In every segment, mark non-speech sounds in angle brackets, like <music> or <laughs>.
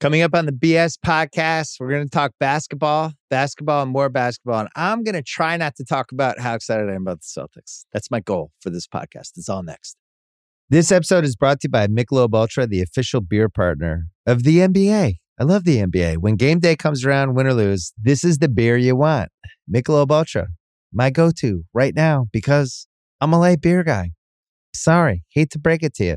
Coming up on the BS podcast, we're going to talk basketball, basketball, and more basketball. And I'm going to try not to talk about how excited I am about the Celtics. That's my goal for this podcast. It's all next. This episode is brought to you by Michelob Ultra, the official beer partner of the NBA. I love the NBA. When game day comes around, win or lose, this is the beer you want. Michelob Ultra, my go-to right now because I'm a light beer guy. Sorry, hate to break it to you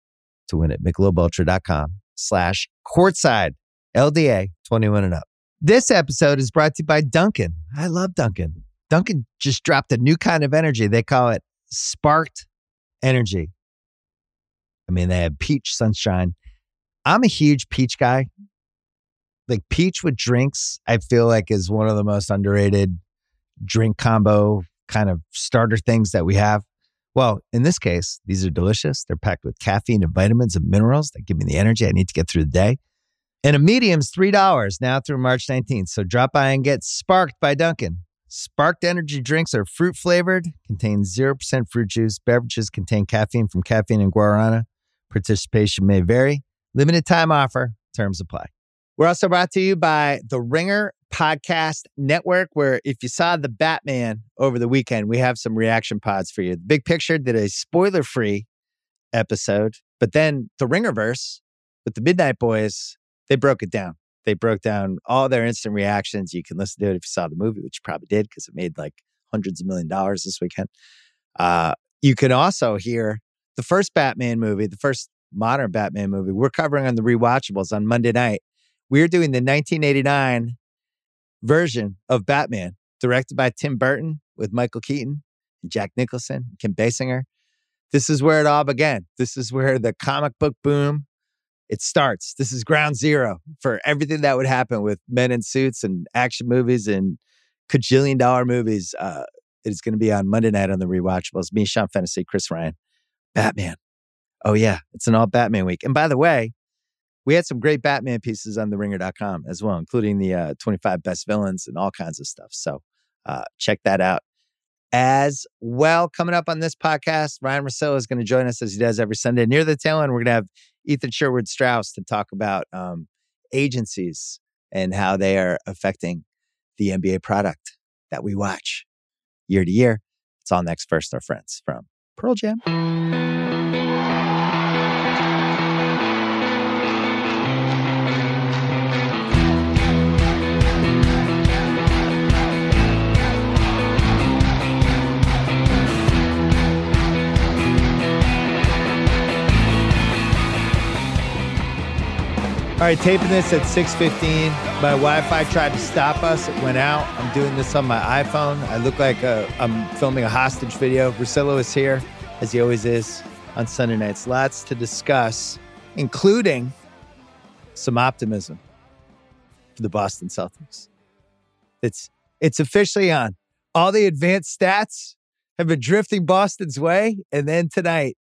to win at michelobultra.com slash courtside LDA 21 and up. This episode is brought to you by Dunkin'. I love Dunkin'. Dunkin' just dropped a new kind of energy. They call it sparked energy. I mean, they have peach sunshine. I'm a huge peach guy. Like peach with drinks, I feel like is one of the most underrated drink combo kind of starter things that we have. Well, in this case, these are delicious. They're packed with caffeine and vitamins and minerals that give me the energy I need to get through the day. And a medium's $3 now through March 19th. So drop by and get sparked by Dunkin'. Sparked energy drinks are fruit flavored, contain 0% fruit juice. Beverages contain caffeine from caffeine and guarana. Participation may vary. Limited time offer. Terms apply. We're also brought to you by the Ringer Podcast Network, where if you saw the Batman over the weekend, we have some reaction pods for you. The Big Picture did a spoiler free episode, but then the Ringerverse with the Midnight Boys, they broke it down. They broke down all their instant reactions. You can listen to it if you saw the movie, which you probably did because it made like hundreds of million dollars this weekend. Uh, you can also hear the first Batman movie, the first modern Batman movie. We're covering on the rewatchables on Monday night. We're doing the 1989 version of Batman, directed by Tim Burton with Michael Keaton Jack Nicholson, Kim Basinger. This is where it all began. This is where the comic book boom it starts. This is ground zero for everything that would happen with men in suits and action movies and cajillion dollar movies. Uh, it's going to be on Monday night on the rewatchables. Me, Sean Fennessy, Chris Ryan, Batman. Oh yeah, it's an all Batman week. And by the way, we had some great Batman pieces on the theringer.com as well, including the uh, 25 best villains and all kinds of stuff. So uh, check that out as well. Coming up on this podcast, Ryen Russillo is going to join us as he does every Sunday. Near the tail end, we're going to have Ethan Sherwood Strauss to talk about um, agencies and how they are affecting the NBA product that we watch year to year. It's all next. First, our friends from Pearl Jam. All right, taping this at 6:15. My Wi-Fi tried to stop us. It went out. I'm doing this on my iPhone. I look like i am filming a hostage video. Russillo is here, as he always is on Sunday nights. Lots to discuss, including some optimism for the Boston Celtics. It's it's officially on. All the advanced stats have been drifting Boston's way, and then tonight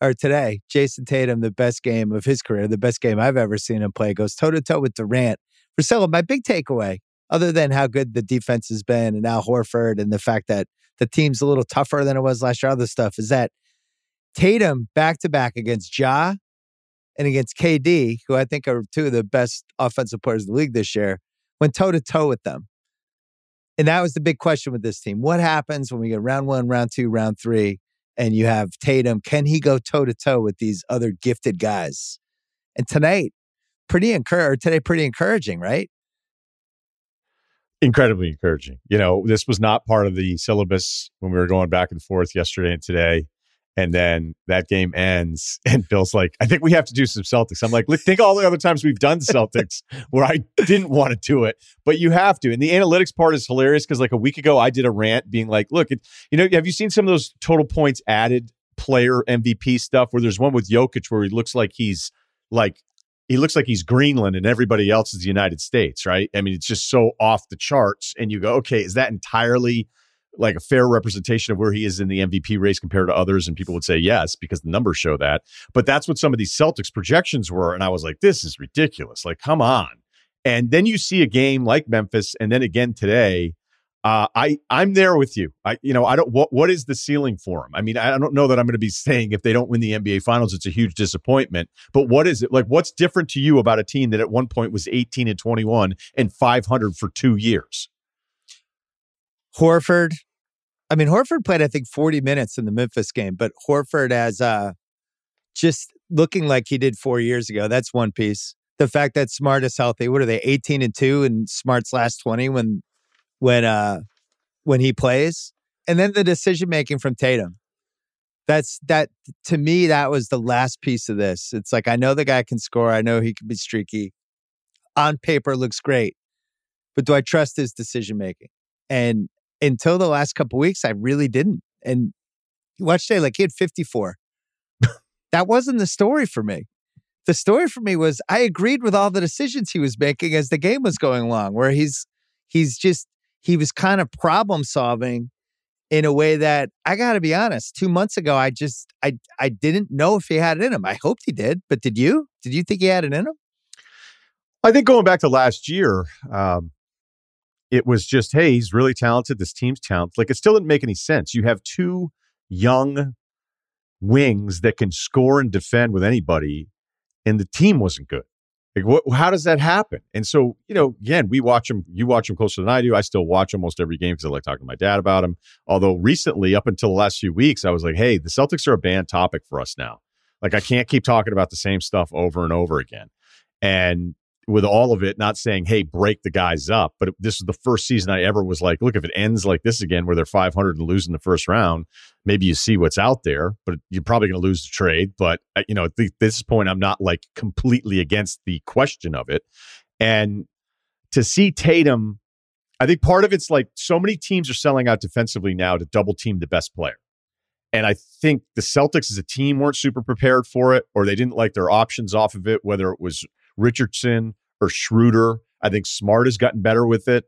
or today, Jayson Tatum, the best game of his career, the best game I've ever seen him play, goes toe to toe with Durant. Russillo, my big takeaway, other than how good the defense has been and Al Horford and the fact that the team's a little tougher than it was last year, other stuff, is that Tatum back to back against Ja and against KD, who I think are two of the best offensive players in the league this year, went toe to toe with them. And that was the big question with this team. What happens when we get round one, round two, round three? And you have Tatum. Can he go toe to toe with these other gifted guys? And tonight, pretty encouraging. Today, pretty encouraging, right? Incredibly encouraging. You know, this was not part of the syllabus when we were going back and forth yesterday and today. And then that game ends, <laughs> and Bill's like, I think we have to do some Celtics. I'm like, think all the other times we've done Celtics where I didn't want to do it, but you have to. And the analytics part is hilarious because, like, a week ago, I did a rant being like, look, it, you know, have you seen some of those total points added player MVP stuff where there's one with Jokic where he looks like he's like he looks like he's Greenland and everybody else is the United States, right? I mean, it's just so off the charts. And you go, okay, is that entirely like a fair representation of where he is in the MVP race compared to others? And people would say yes, because the numbers show that. But that's what some of these Celtics projections were. And I was like, this is ridiculous. Like, come on. And then you see a game like Memphis, and then again today, uh, I I'm there with you. I you know I don't what what is the ceiling for them? I mean I don't know that I'm going to be saying if they don't win the NBA Finals it's a huge disappointment. But what is it like? What's different to you about a team that at one point was 18 and 21 and 500 for two years? Horford. I mean Horford played I think 40 minutes in the Memphis game, but Horford as uh just looking like he did four years ago. That's one piece. The fact that Smart is healthy. What are they? 18 and two, and Smart's last 20 when when uh when he plays. And then the decision making from Tatum. That's that to me, that was the last piece of this. It's like I know the guy can score, I know he can be streaky. On paper looks great. But do I trust his decision making? And until the last couple weeks, I really didn't. And watch today, like he had 54. that wasn't the story for me. The story for me was I agreed with all the decisions he was making as the game was going along, where he's he's just he was kind of problem solving in a way that I got to be honest. Two months ago, I just I I didn't know if he had it in him. I hoped he did, but did you? Did you think he had it in him? I think going back to last year, um, it was just hey, he's really talented. This team's talented. Like it still didn't make any sense. You have two young wings that can score and defend with anybody, and the team wasn't good. Like, what, how does that happen? And so, you know, again, we watch them. You watch them closer than I do. I still watch almost every game because I like talking to my dad about them. Although recently, up until the last few weeks, I was like, hey, the Celtics are a banned topic for us now. Like, I can't keep talking about the same stuff over and over again. And with all of it, not saying, hey, break the guys up. But this is the first season I ever was like, look, if it ends like this again, where they're 500 and losing the first round, maybe you see what's out there, but you're probably going to lose the trade. But, uh, you know, at this point, I'm not like completely against the question of it. And to see Tatum, I think part of it's like so many teams are selling out defensively now to double team the best player. And I think the Celtics as a team weren't super prepared for it, or they didn't like their options off of it, whether it was Richardson or Schroeder. I think Smart has gotten better with it.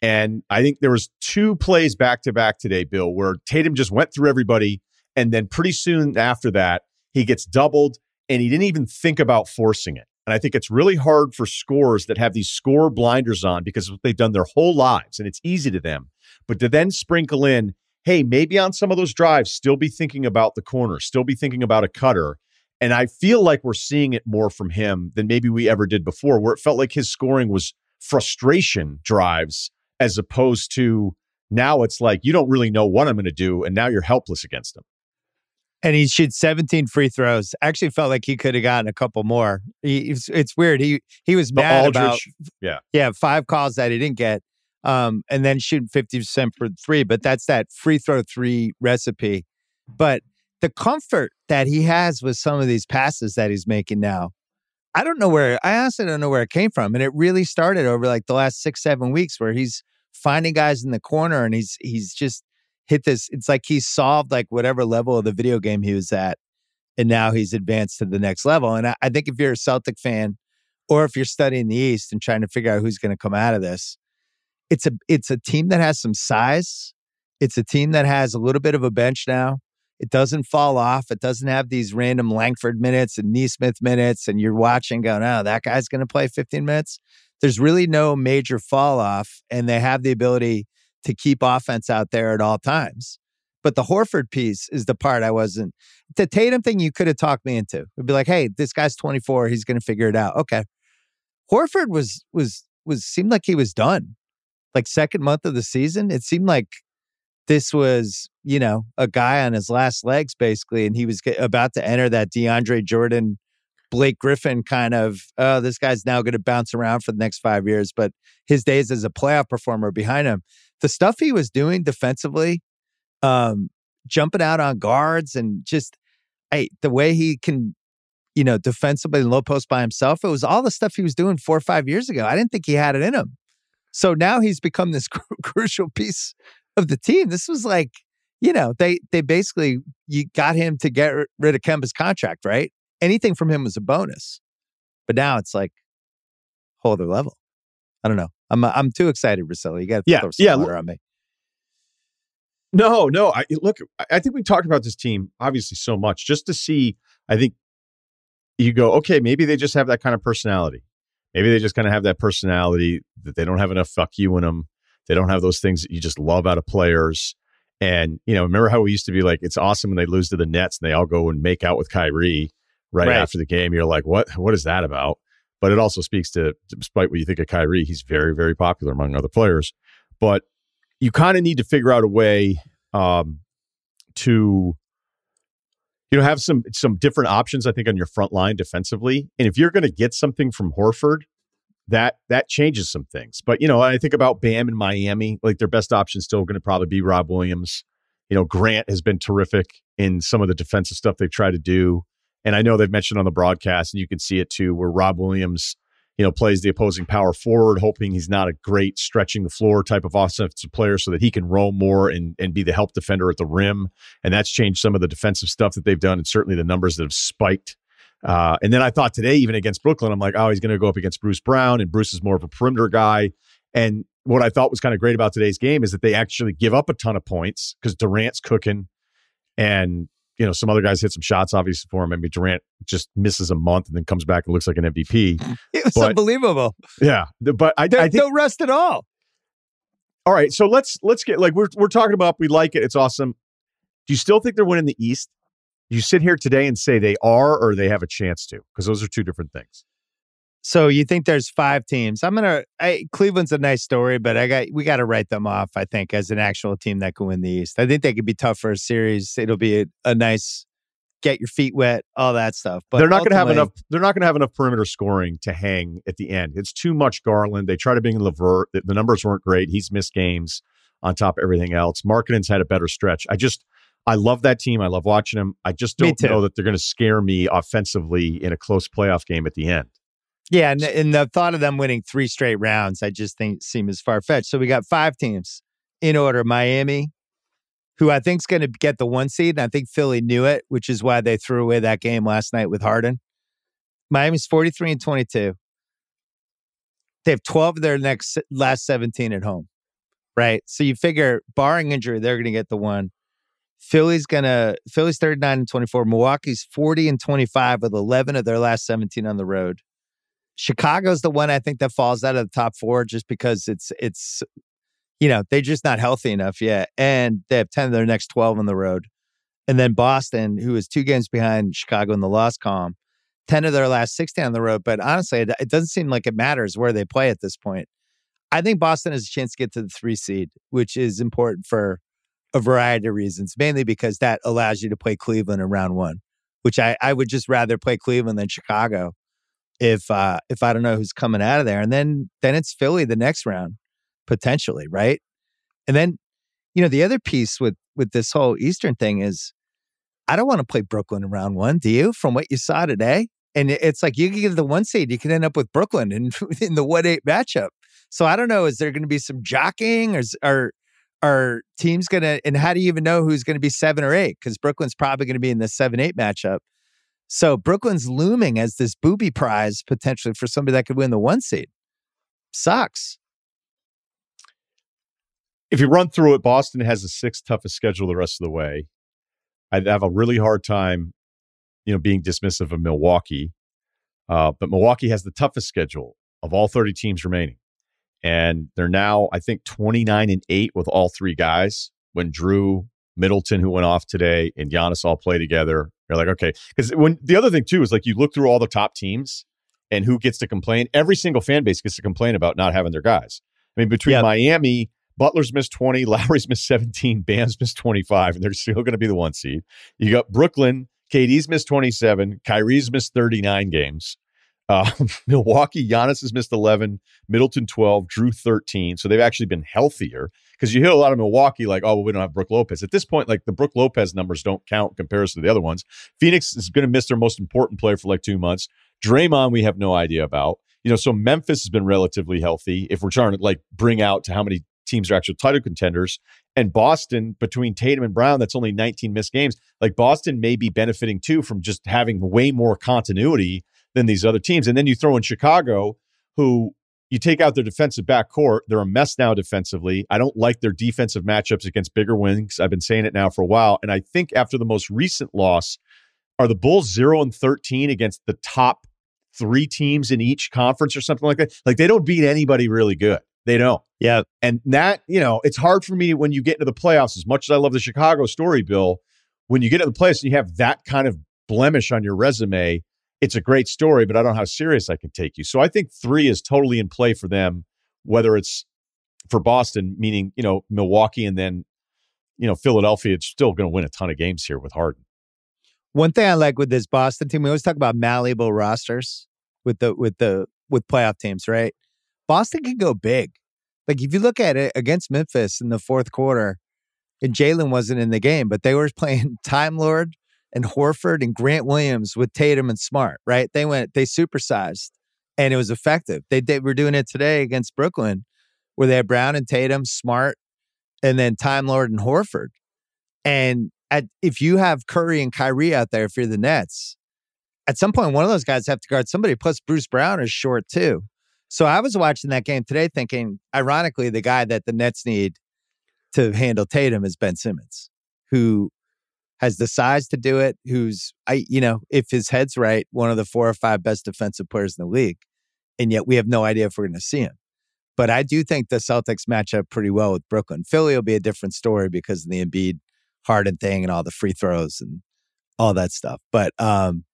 And I think there was two plays back to back today, Bill, where Tatum just went through everybody. And then pretty soon after that, he gets doubled and he didn't even think about forcing it. And I think it's really hard for scorers that have these score blinders on because they've done their whole lives and it's easy to them. But to then sprinkle in, hey, maybe on some of those drives, still be thinking about the corner, still be thinking about a cutter. And I feel like we're seeing it more from him than maybe we ever did before, where it felt like his scoring was frustration drives as opposed to now it's like you don't really know what I'm going to do. And now you're helpless against him. And he shot 17 free throws. Actually, felt like he could have gotten a couple more. He, it's, it's weird. He he was mad Aldridge, about yeah yeah five calls that he didn't get, um, and then shooting 50 percent for three. But that's that free throw three recipe. But the comfort that he has with some of these passes that he's making now. I don't know where I honestly don't know where it came from. And it really started over like the last six, seven weeks where he's finding guys in the corner and he's he's just hit this. It's like he's solved like whatever level of the video game he was at. And now he's advanced to the next level. And I, I think if you're a Celtic fan or if you're studying the East and trying to figure out who's going to come out of this, it's a it's a team that has some size. It's a team that has a little bit of a bench now. It doesn't fall off. It doesn't have these random Langford minutes and Nesmith minutes, and you're watching going, oh, that guy's going to play 15 minutes. There's really no major fall off, and they have the ability to keep offense out there at all times. But the Horford piece is the part I wasn't. The Tatum thing you could have talked me into. It'd be like, hey, this guy's 24. He's going to figure it out. Okay. Horford was was was seemed like he was done. Like second month of the season, it seemed like this was, you know, a guy on his last legs basically, and he was about to enter that DeAndre Jordan, Blake Griffin kind of, oh, this guy's now going to bounce around for the next five years. But his days as a playoff performer behind him, the stuff he was doing defensively, um, jumping out on guards and just, hey, the way he can, you know, defensively and low post by himself, it was all the stuff he was doing four or five years ago. I didn't think he had it in him. So now he's become this <laughs> cr- crucial piece of the team. This was like, you know, they they basically you got him to get rid of Kemba's contract, right? Anything from him was a bonus. But now it's like whole other level. I don't know. I'm I'm too excited, Russillo. You got to Yeah, throw some yeah, water on me. No, no. I look. I think we talked about this team obviously so much just to see. I think you go, okay, maybe they just have that kind of personality. Maybe they just kind of have that personality that they don't have enough fuck you in them. They don't have those things that you just love out of players. And you know, remember how we used to be like, it's awesome when they lose to the Nets and they all go and make out with Kyrie right, Right. after the game. You're like, what? What is that about? But it also speaks to, despite what you think of Kyrie, he's very, very popular among other players. But you kind of need to figure out a way um, to you know have some some different options i think on your front line defensively and if you're going to get something from horford that that changes some things but you know i think about bam in miami like their best option still going to probably be rob williams you know grant has been terrific in some of the defensive stuff they've tried to do and i know they've mentioned on the broadcast and you can see it too where rob williams you know, plays the opposing power forward, hoping he's not a great stretching the floor type of offensive player so that he can roam more and, and be the help defender at the rim. And that's changed some of the defensive stuff that they've done and certainly the numbers that have spiked. Uh, and then I thought today, even against Brooklyn, I'm like, oh, he's going to go up against Bruce Brown, and Bruce is more of a perimeter guy. And what I thought was kind of great about today's game is that they actually give up a ton of points because Durant's cooking and you know, some other guys hit some shots, obviously, for him. I mean, Durant just misses a month and then comes back and looks like an MVP. <laughs> It was But- unbelievable. Yeah, but I, I think no rest at all. all right. So let's let's get like we're we're talking about. We like it. It's awesome. Do you still think they're winning the East? You sit here today and say they are, or they have a chance to, because those are two different things. So you think there's five teams? I'm gonna. I, Cleveland's a nice story, but I got we got to write them off. I think as an actual team that can win the East. I think they could be tough for a series. It'll be a, a nice get your feet wet, all that stuff. But they're not going to have enough. They're not going to have enough perimeter scoring to hang at the end. It's too much Garland. They try to bring in LeVert. The, the numbers weren't great. He's missed games on top of everything else. Markkanen's had a better stretch. I just. I love that team. I love watching them. I just don't know that they're going to scare me offensively in a close playoff game at the end. Yeah, and, and the thought of them winning three straight rounds, I just think seem as far fetched. So we got five teams in order: Miami, who I think is going to get the one seed, and I think Philly knew it, which is why they threw away that game last night with Harden. Miami's forty three and twenty two. They have twelve of their next last seventeen at home, right? So you figure, barring injury, they're going to get the one. Philly's gonna Philly's 39 and 24. Milwaukee's 40 and 25 with 11 of their last 17 on the road. Chicago's the one I think that falls out of the top four just because it's it's you know, they're just not healthy enough yet. And they have 10 of their next 12 on the road. And then Boston, who is two games behind Chicago in the loss column, 10 of their last 16 on the road. But honestly, it, it doesn't seem like it matters where they play at this point. I think Boston has a chance to get to the three seed, which is important for a variety of reasons, mainly because that allows you to play Cleveland in round one, which I, I would just rather play Cleveland than Chicago if uh if I don't know who's coming out of there. And then then it's Philly the next round, potentially, right? And then, you know, the other piece with with this whole Eastern thing is I don't want to play Brooklyn in round one, do you? From what you saw today? And it's like you can get the one seed, you can end up with Brooklyn in, <laughs> in the one eight matchup. So I don't know. Is there going to be some jockeying, or is, are teams going to? And how do you even know who's going to be seven or eight? Because Brooklyn's probably going to be in the seven eight matchup. So Brooklyn's looming as this booby prize potentially for somebody that could win the one seed. Sucks. if you run through it, Boston has the sixth toughest schedule the rest of the way. I'd have a really hard time, you know, being dismissive of Milwaukee. Uh, but Milwaukee has the toughest schedule of all 30 teams remaining. And they're now, I think, 29 and 8 with all three guys. When Jrue, Middleton, who went off today, and Giannis all play together, you're like, okay. Because when the other thing, too, is like you look through all the top teams and who gets to complain. Every single fan base gets to complain about not having their guys. I mean, between. Miami, Butler's missed 20, <laughs> Lowry's missed 17, Bam's missed 25, and they're still going to be the one seed. You got Brooklyn, KD's missed 27, Kyrie's missed 39 games. Uh, <laughs> Milwaukee, Giannis has missed 11, Middleton 12, Jrue 13. So they've actually been healthier because you hear a lot of Milwaukee like, oh, well, we don't have Brooke Lopez. At this point, like the Brooke Lopez numbers don't count comparison to the other ones. Phoenix is going to miss their most important player for like two months. Draymond, we have no idea about. You know, so Memphis has been relatively healthy. If we're trying to like bring out to how many teams are actual title contenders, and Boston between Tatum and Brown, that's only 19 missed games. Like Boston may be benefiting too from just having way more continuity than these other teams. And then you throw in Chicago, who you take out their defensive backcourt. They're a mess now defensively. I don't like their defensive matchups against bigger wings. I've been saying it now for a while. And I think after the most recent loss, are the Bulls 0 and 13 against the top three teams in each conference or something like that? Like they don't beat anybody really good. They don't. Yeah. And that, you know, it's hard for me when you get into the playoffs, as much as I love the Chicago story, Bill, when you get into the playoffs and you have that kind of blemish on your resume, it's a great story, but I don't know how serious I can take you. So I think three is totally in play for them, whether it's for Boston, meaning, you know, Milwaukee and then, you know, Philadelphia, it's still going to win a ton of games here with Harden. One thing I like with this Boston team, we always talk about malleable rosters with the with the with playoff teams, right? Boston can go big. Like if you look at it against Memphis in the fourth quarter, and Jalen wasn't in the game, but they were <laughs> playing Time Lord and Horford and Grant Williams with Tatum and Smart, right? They went, they supersized and it was effective. They, they were doing it today against Brooklyn where they had Brown and Tatum, Smart, and then Time Lord and Horford. And at, if you have Curry and Kyrie out there, if you're the Nets, at some point, one of those guys have to guard somebody. Plus, Bruce Brown is short too. So I was watching that game today thinking, ironically, the guy that the Nets need to handle Tatum is Ben Simmons, who has the size to do it, who's I you know, if his head's right, one of the four or five best defensive players in the league. And yet we have no idea if we're going to see him. But I do think the Celtics match up pretty well with Brooklyn. Philly will be a different story because of the Embiid Harden thing and all the free throws and all that stuff. But um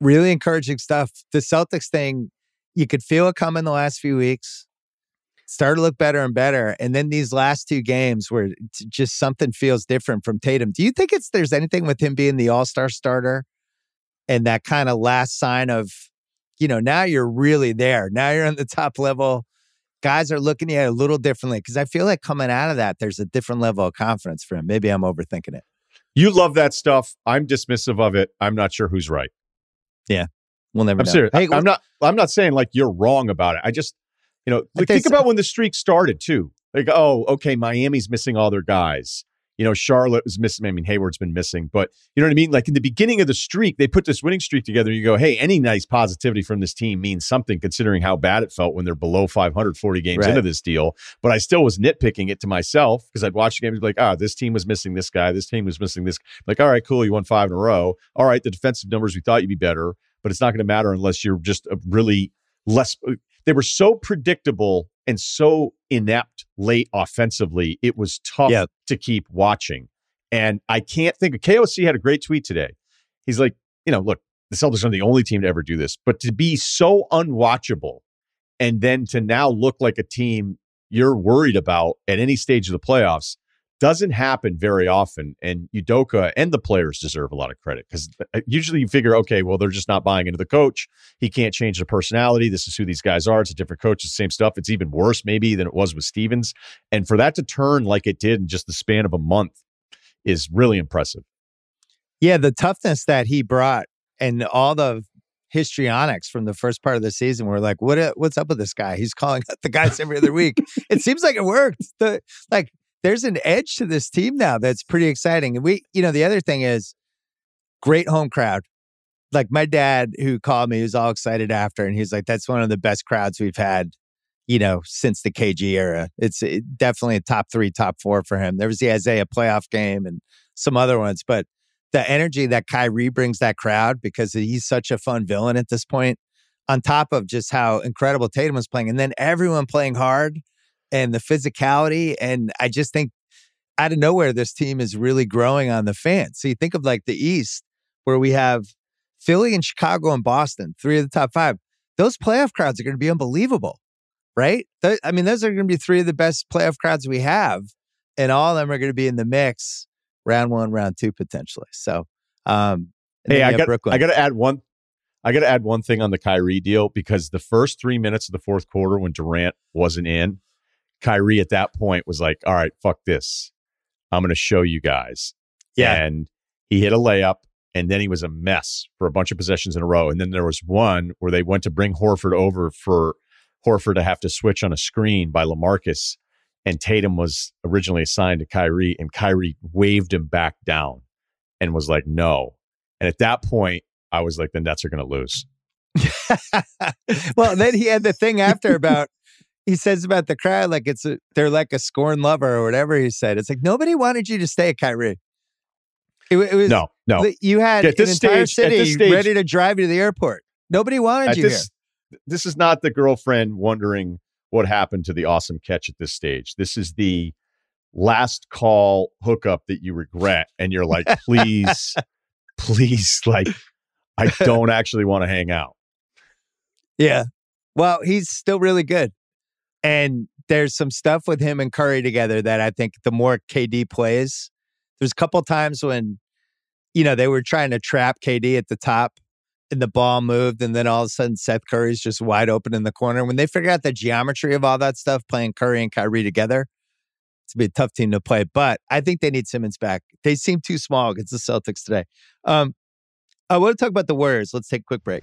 really encouraging stuff. The Celtics thing, you could feel it coming the last few weeks started to look better and better. And then these last two games where just something feels different from Tatum. Do you think it's there's anything with him being the all star starter and that kind of last sign of, you know, now you're really there. Now you're on the <laughs> top level. Guys are looking at it a little differently because I feel like coming out of that, there's a different level of confidence for him. Maybe I'm overthinking it. You love that stuff. I'm dismissive of it. I'm not sure who's right. Yeah. We'll never I'm know. serious. Hey, I, am not I'm not saying like you're wrong about it. I just you know, like, think about when the streak started too. Like, oh, okay, Miami's missing all their guys. You know, Charlotte was missing. I mean, Hayward's been missing, but you know what I mean? Like in the beginning of the streak, they put this winning streak together. You go, hey, any nice positivity from this team means something considering how bad it felt when they're below 540 games Right. into this deal. But I still was nitpicking it to myself because I'd watch the games and be like, ah, this team was missing this guy. This team was missing this. Like, all right, cool. You won five in a row. All right, the defensive numbers, we thought you'd be better, but it's not going to matter unless you're just a really less. They were so predictable and so inept late offensively. It was tough Yeah. to keep watching. And I can't think of KOC had a great tweet today. He's like, you know, look, the Celtics aren't the only team to ever do this, but to be so unwatchable and then to now look like a team you're worried about at any stage of the playoffs doesn't happen very often. And Udoka and the players deserve a lot of credit because uh, usually you figure, okay, well, they're just not buying into the coach. He can't change the personality. This is who these guys are. It's a different coach, it's the same stuff. It's even worse, maybe, than it was with Stevens. And for that to turn like it did in just the span of a month is really impressive. Yeah, the toughness that he brought and all the histrionics from the first part of the season were like, what what's up with this guy? He's calling out the guys every other week. <laughs> it seems like it worked. The like there's an edge to this team now that's pretty exciting. And we, you know, the other thing is great home crowd. Like my dad who called me, was all excited after, and he's like, that's one of the best crowds we've had, you know, since the KG era. It's it, definitely a top three, top four for him. There was the Isaiah playoff game and some other ones, but the energy that Kyrie brings that crowd because he's such a fun villain at this point, on top of just how incredible Tatum was playing, and then everyone playing hard and the physicality. And I just think out of nowhere, this team is really growing on the fans. So you think of like the East, where we have Philly and Chicago and Boston, three of the top five. Those playoff crowds are going to be unbelievable, right? Th- I mean, those are going to be three of the best playoff crowds we have, and all of them are going to be in the mix round one, round two, potentially. So, um, Hey, I got Brooklyn. I got to add one. I got to add one thing on the Kyrie deal because the first three minutes of the fourth quarter when Durant wasn't in, Kyrie at that point was like, "All right, fuck this. I'm going to show you guys." Yeah. and he hit a layup, and then he was a mess for a bunch of possessions in a row. And then there was one where they went to bring Horford over for Horford to have to switch on a screen by LaMarcus, and Tatum was originally assigned to Kyrie, and Kyrie waved him back down and was like, "No." And at that point, I was like, "The Nets are going to lose." <laughs> well, then he had the thing after about he says about the crowd like it's a, they're like a scorned lover or whatever he said. It's like nobody wanted you to stay, at Kyrie. It, it was no, no. You had At an this entire stage- city this stage- ready to drive you to the airport. Nobody wanted you this, this is not the girlfriend wondering what happened to the awesome catch at this stage. This is the last call hookup that you regret, and you're like, please, <laughs> please, like, I don't <laughs> actually want to hang out. Yeah. Well, he's still really good, and there's some stuff with him and Curry together that I think the more KD plays, there's a couple times when, you know, they were trying to trap KD at the top and the ball moved, and then all of a sudden Seth Curry's just wide open in the corner. When they figure out the geometry of all that stuff, playing Curry and Kyrie together, it's be a tough team to play. But I think they need Simmons back. They seem too small against the Celtics today. Um, I want to talk about the Warriors. Let's take a quick break.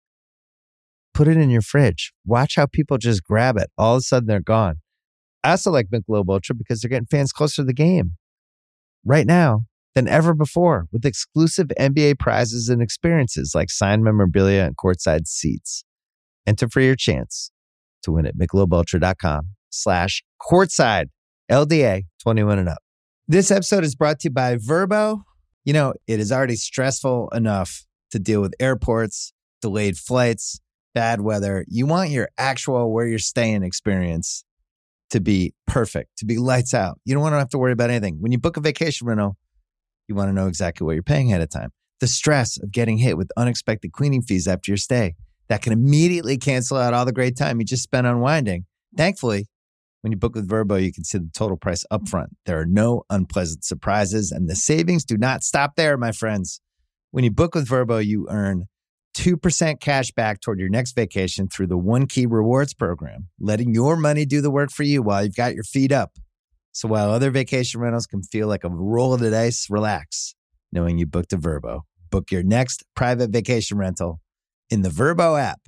Put it in your fridge. Watch how people just grab it. All of a sudden, they're gone. I also like Michelob Ultra because they're getting fans closer to the game right now than ever before with exclusive NBA prizes and experiences like signed memorabilia and courtside seats. Enter for your chance to win at michelobultra.com slash courtside LDA 21 and up. This episode is brought to you by Vrbo. You know, it is already stressful enough to deal with airports, delayed flights, bad weather. You want your actual where you're staying experience to be perfect, to be lights out. You don't want to have to worry about anything. When you book a vacation rental, you want to know exactly what you're paying ahead of time. The stress of getting hit with unexpected cleaning fees after your stay that can immediately cancel out all the great time you just spent unwinding. Thankfully, when you book with Vrbo, you can see the total price upfront. There are no unpleasant surprises, and the savings do not stop there, my friends. When you book with Vrbo, you earn 2% cash back toward your next vacation through the One Key Rewards program, letting your money do the work for you while you've got your feet up. So while other vacation rentals can feel like a roll of the dice, relax knowing you booked a Vrbo. Book your next private vacation rental in the Vrbo app.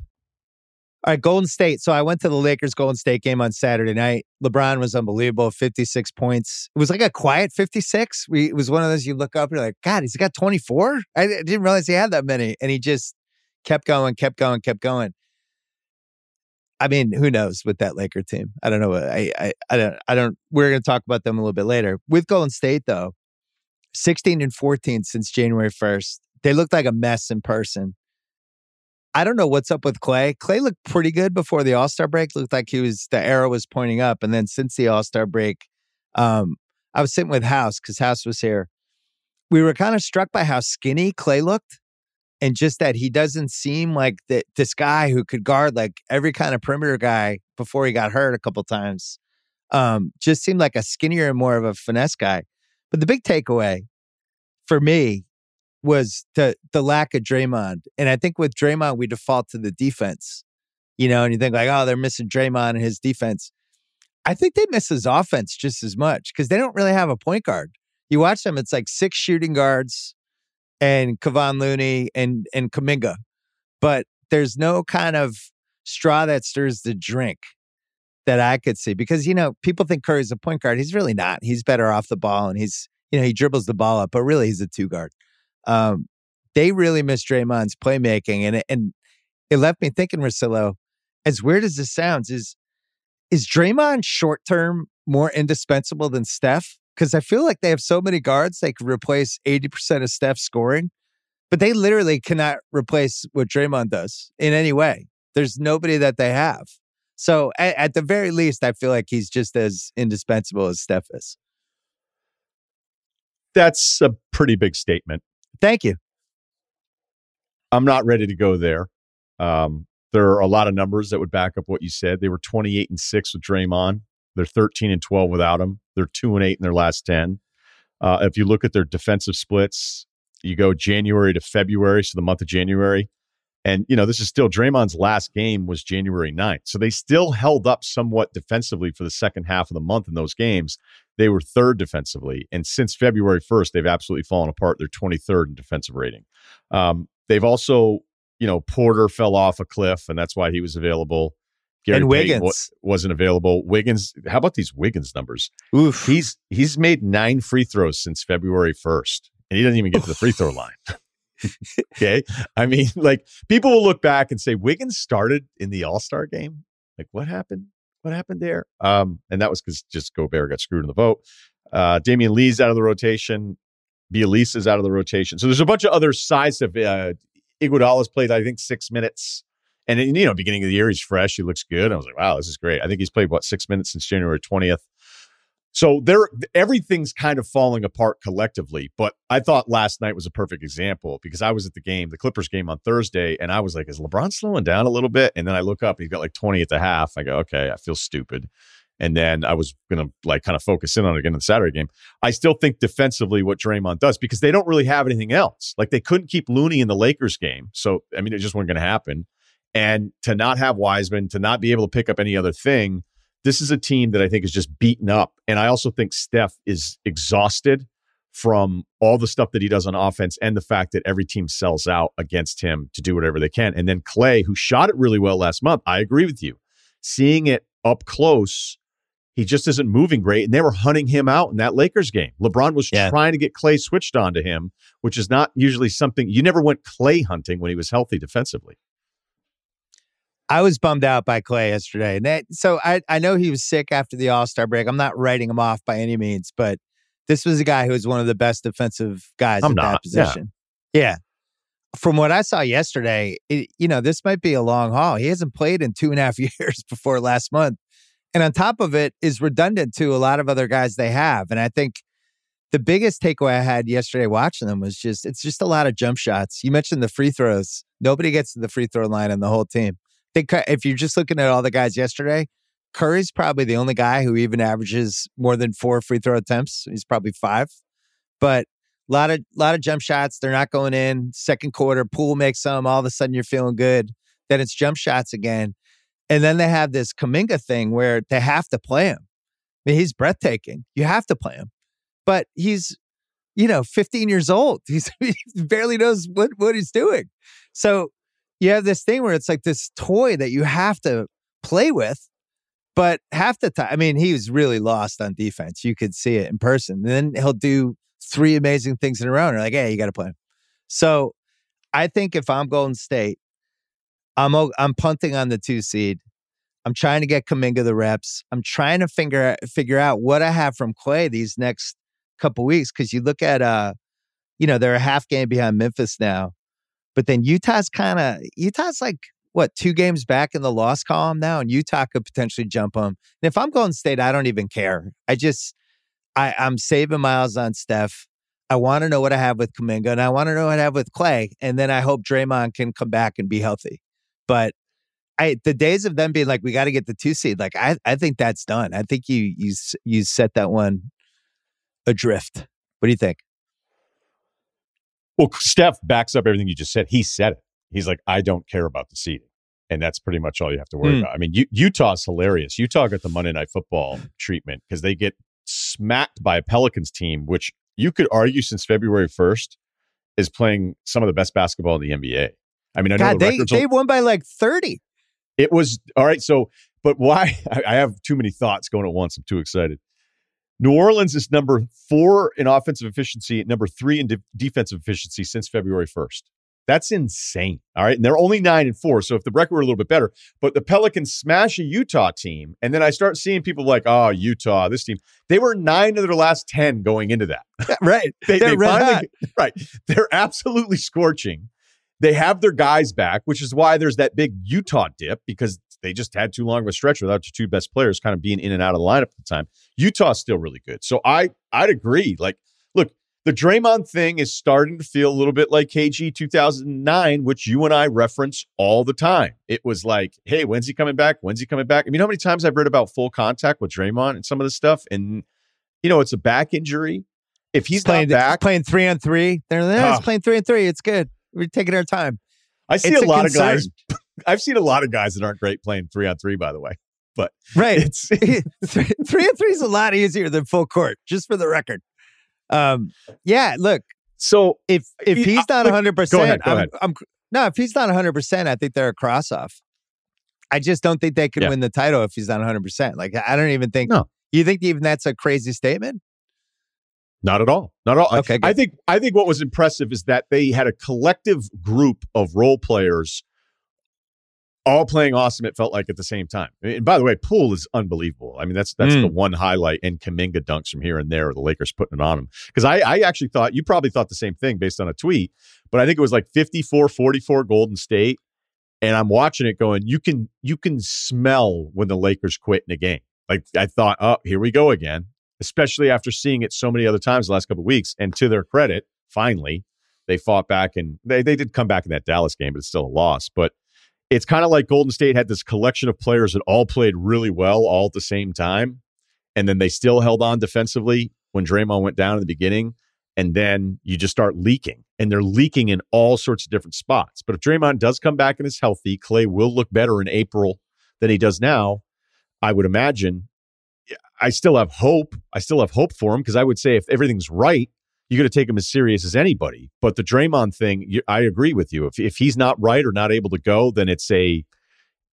All right, Golden State. So I went to the Lakers Golden State game on Saturday night. LeBron was unbelievable, 56 points. It was like a quiet 56. We, it was one of those you look up and you're like, God, he's got 24? I didn't realize he had that many. And he just kept going, kept going, kept going. I mean, who knows with that Laker team? I don't know. I, I, I don't, I don't, we're going to talk about them a little bit later. With Golden State, though, 16 and 14 since January 1st. They looked like a mess in person. I don't know what's up with Clay. Clay looked pretty good before the All Star break. Looked like he was the arrow was pointing up, and then since the All Star break, um, I was sitting with House because House was here. We were kind of struck by how skinny Clay looked, and just that he doesn't seem like that this guy who could guard like every kind of perimeter guy before he got hurt a couple times. Um, just seemed like a skinnier and more of a finesse guy. But the big takeaway for me was the the lack of Draymond. And I think with Draymond, we default to the defense, you know, and you think like, oh, they're missing Draymond and his defense. I think they miss his offense just as much because they don't really have a point guard. You watch them, it's like six shooting guards and Kevon Looney and and Kuminga. But there's no kind of straw that stirs the drink that I could see. Because, you know, people think Curry's a point guard. He's really not. He's better off the ball and he's, you know, he dribbles the ball up, but really he's a two guard um, they really miss Draymond's playmaking, and it, and it left me thinking, Russillo, as weird as this sounds, is is Draymond short term more indispensable than Steph? Because I feel like they have so many guards they could replace eighty percent of Steph's scoring, but they literally cannot replace what Draymond does in any way. There's nobody that they have. So at, at the very least, I feel like he's just as indispensable as Steph is. That's a pretty big statement. Thank you. I'm not ready to go there. Um, there are a lot of numbers that would back up what you said. They were 28 and 6 with Draymond. They're 13 and 12 without him. They're 2 and 8 in their last 10. Uh, if you look at their defensive splits, you go January to February, so the month of January, And, you know, this is still Draymond's last game was January 9th. So they still held up somewhat defensively for the second half of the month in those games. They were third defensively. And since February 1st, they've absolutely fallen apart. They're 23rd in defensive rating. Um, they've also, you know, Porter fell off a cliff, and that's why he was available. Gary and Wiggins wa- wasn't available. Wiggins, how about these Wiggins numbers? Oof. He's he's made nine free throws since February 1st, and he doesn't even get to the free throw <laughs> line. okay. I mean, like people will look back and say Wiggins started in the All Star game. Like, what happened? What happened there? Um, and that was because just Gobert got screwed in the vote. Uh, Damion Lee's out of the rotation. Bjelica is out of the rotation. So there's a bunch of other sides of uh, Iguodala's played, I think, six minutes. And, you know, beginning of the year, he's fresh. He looks good. I was like, wow, this is great. I think he's played, what, six minutes since January 20th. So there, everything's kind of falling apart collectively. But I thought last night was a perfect example because I was at the game, the Clippers game on Thursday, and I was like, "Is LeBron slowing down a little bit?" And then I look up, he's got like twenty at the half. I go, "Okay, I feel stupid." And then I was gonna like kind of focus in on it again in the Saturday game. I still think defensively what Draymond does because they don't really have anything else. Like they couldn't keep Looney in the Lakers game, so I mean it just wasn't going to happen. And to not have Wiseman, to not be able to pick up any other thing this is a team that I think is just beaten up. And I also think Steph is exhausted from all the stuff that he does on offense and the fact that every team sells out against him to do whatever they can. And then Clay, who shot it really well last month, I agree with you. Seeing it up close, he just isn't moving great. And they were hunting him out in that Lakers game. LeBron was yeah. trying to get Clay switched on to him, which is not usually something you never went Clay hunting when he was healthy defensively. I was bummed out by Clay yesterday. And that, so I, I know he was sick after the All Star break. I'm not writing him off by any means, but this was a guy who was one of the best defensive guys in that position. Yeah. yeah. From what I saw yesterday, it, you know, this might be a long haul. He hasn't played in two and a half <laughs> years before last month. And on top of it is redundant to a lot of other guys they have. And I think the biggest takeaway I had yesterday watching them was just it's just a lot of jump shots. You mentioned the free throws. Nobody gets to the free throw line in the whole team think if you're just looking at all the guys yesterday, Curry's probably the only guy who even averages more than four free throw attempts. He's probably five, but a lot of lot of jump shots. They're not going in. Second quarter, Poole makes some. All of a sudden, you're feeling good. Then it's jump shots again, and then they have this Kuminga thing where they have to play him. I mean, he's breathtaking. You have to play him, but he's you know 15 years old. <laughs> He's he barely knows what what he's doing. So you have this thing where it's like this toy that you have to play with. But half the time, I mean, he was really lost on defense. You could see it in person. And then he'll do three amazing things in a row. And you're like, hey, you got to play him. So I think if I'm Golden State, I'm I'm punting on the two seed. I'm trying to get Kuminga the reps. I'm trying to figure figure out what I have from Clay these next couple weeks because you look at uh, you know, they're a half game behind Memphis now. But then Utah's kind of Utah's like what two games back in the loss column now, and Utah could potentially jump them. And if I'm Golden State, I don't even care. I just I, I'm saving miles on Steph. I want to know what I have with Kuminga, and I want to know what I have with Clay, and then I hope Draymond can come back and be healthy. But I the days of them being like we got to get the two seed, like I I think that's done. I think you you you set that one adrift. What do you think? Well, Steph backs up everything you just said. He said it. He's like, I don't care about the seeding. And that's pretty much all you have to worry mm. about. I mean, U- Utah's hilarious. Utah got the Monday Night Football treatment because they get smacked by a Pelicans team, which you could argue since February 1st is playing some of the best basketball in the NBA. I mean, I know God, the they, they won by like 30. It was all right. So, but why? <laughs> I, I have too many thoughts going at once. I'm too excited. New Orleans is number four in offensive efficiency, number three in de- defensive efficiency since February 1st. That's insane. All right. And they're only nine and four. So if the record were a little bit better, but the Pelicans smash a Utah team. And then I start seeing people like, oh, Utah, this team. They were nine of their last 10 going into that. right. <laughs> they, they finally, right. They're absolutely scorching. They have their guys back, which is why there's that big Utah dip because they just had too long of a stretch without the two best players kind of being in and out of the lineup at the time. Utah's still really good. So I I'd agree. Like, look, the Draymond thing is starting to feel a little bit like KG 2009, which you and I reference all the time. It was like, hey, when's he coming back? When's he coming back? I mean, how many times I've read about full contact with Draymond and some of this stuff, and you know, it's a back injury. If he's, playing back, playing three on three, they're, they're ah. playing three and three. It's good. We're taking our time. I see It's a a lot of guys. <laughs> I've seen a lot of guys that aren't great playing three on three. By the way, But right. it's <laughs> three, three and three is a lot easier than full court, just for the record. Um, yeah, look, so if if he's not look, hundred go percent, ahead, go I'm, ahead. I'm no. If he's not hundred percent, I think they're a cross off. I just don't think they can Yeah. win the title if he's not hundred percent. Like I don't even think. No. You think even that's a crazy statement? Not at all. Not at all. Okay, I think I think what was impressive is that they had a collective group of role players all playing awesome, it felt like at the same time. And by the way, Poole is unbelievable. I mean, that's that's Mm. the one highlight and Kuminga dunks from here and there, the Lakers putting it on him. Because I, I actually thought you probably thought the same thing based on a tweet, but I think it was like 54 44 Golden State. And I'm watching it going, you can you can smell when the Lakers quit in a game. Like I thought, oh, here we go again especially after seeing it so many other times the last couple of weeks. And to their credit, finally, they fought back and they, they did come back in that Dallas game, but it's still a loss. But it's kind of like Golden State had this collection of players that all played really well all at the same time. And then they still held on defensively when Draymond went down in the beginning. And then you just start leaking, and they're leaking in all sorts of different spots. But if Draymond does come back and is healthy, Clay will look better in April than he does now. I would imagine I still have hope. I still have hope for him because I would say if everything's right, you got to take him as serious as anybody. But the Draymond thing, you, I agree with you. If if he's not right or not able to go, then it's a,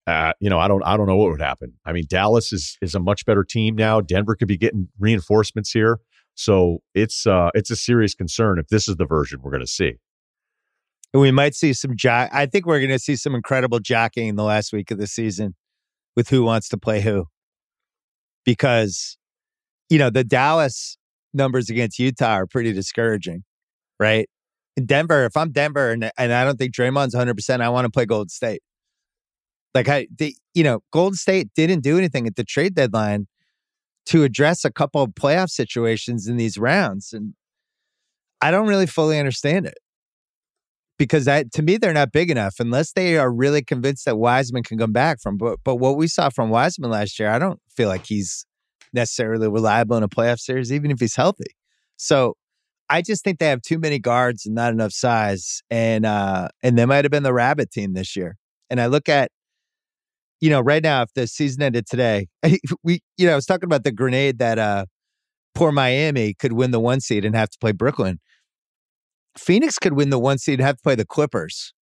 uh, you know, I don't I don't know what would happen. I mean, Dallas is is a much better team now. Denver could be getting reinforcements here, so it's uh it's a serious concern if this is the version we're going to see. We might see some jack. I think we're going to see some incredible jacking in the last week of the season with who wants to play who. Because, you know, the Dallas numbers against Utah are pretty discouraging, right? Denver, if I'm Denver and, and I don't think Draymond's 100%, I want to play Golden State. Like, I, you know, Golden State didn't do anything at the trade deadline to address a couple of playoff situations in these rounds. And I don't really fully understand it because that to me they're not big enough unless they are really convinced that Wiseman can come back from. But but what we saw from Wiseman last year, I don't feel like he's necessarily reliable in a playoff series, even if he's healthy. So I just think they have too many guards and not enough size, and uh and they might have been the Rabbit team this year. And I look at, you know, right now if the season ended today, <laughs> we you know I was talking about the grenade that uh poor Miami could win the one seed and have to play Brooklyn. Phoenix could win the one seed have to play the Clippers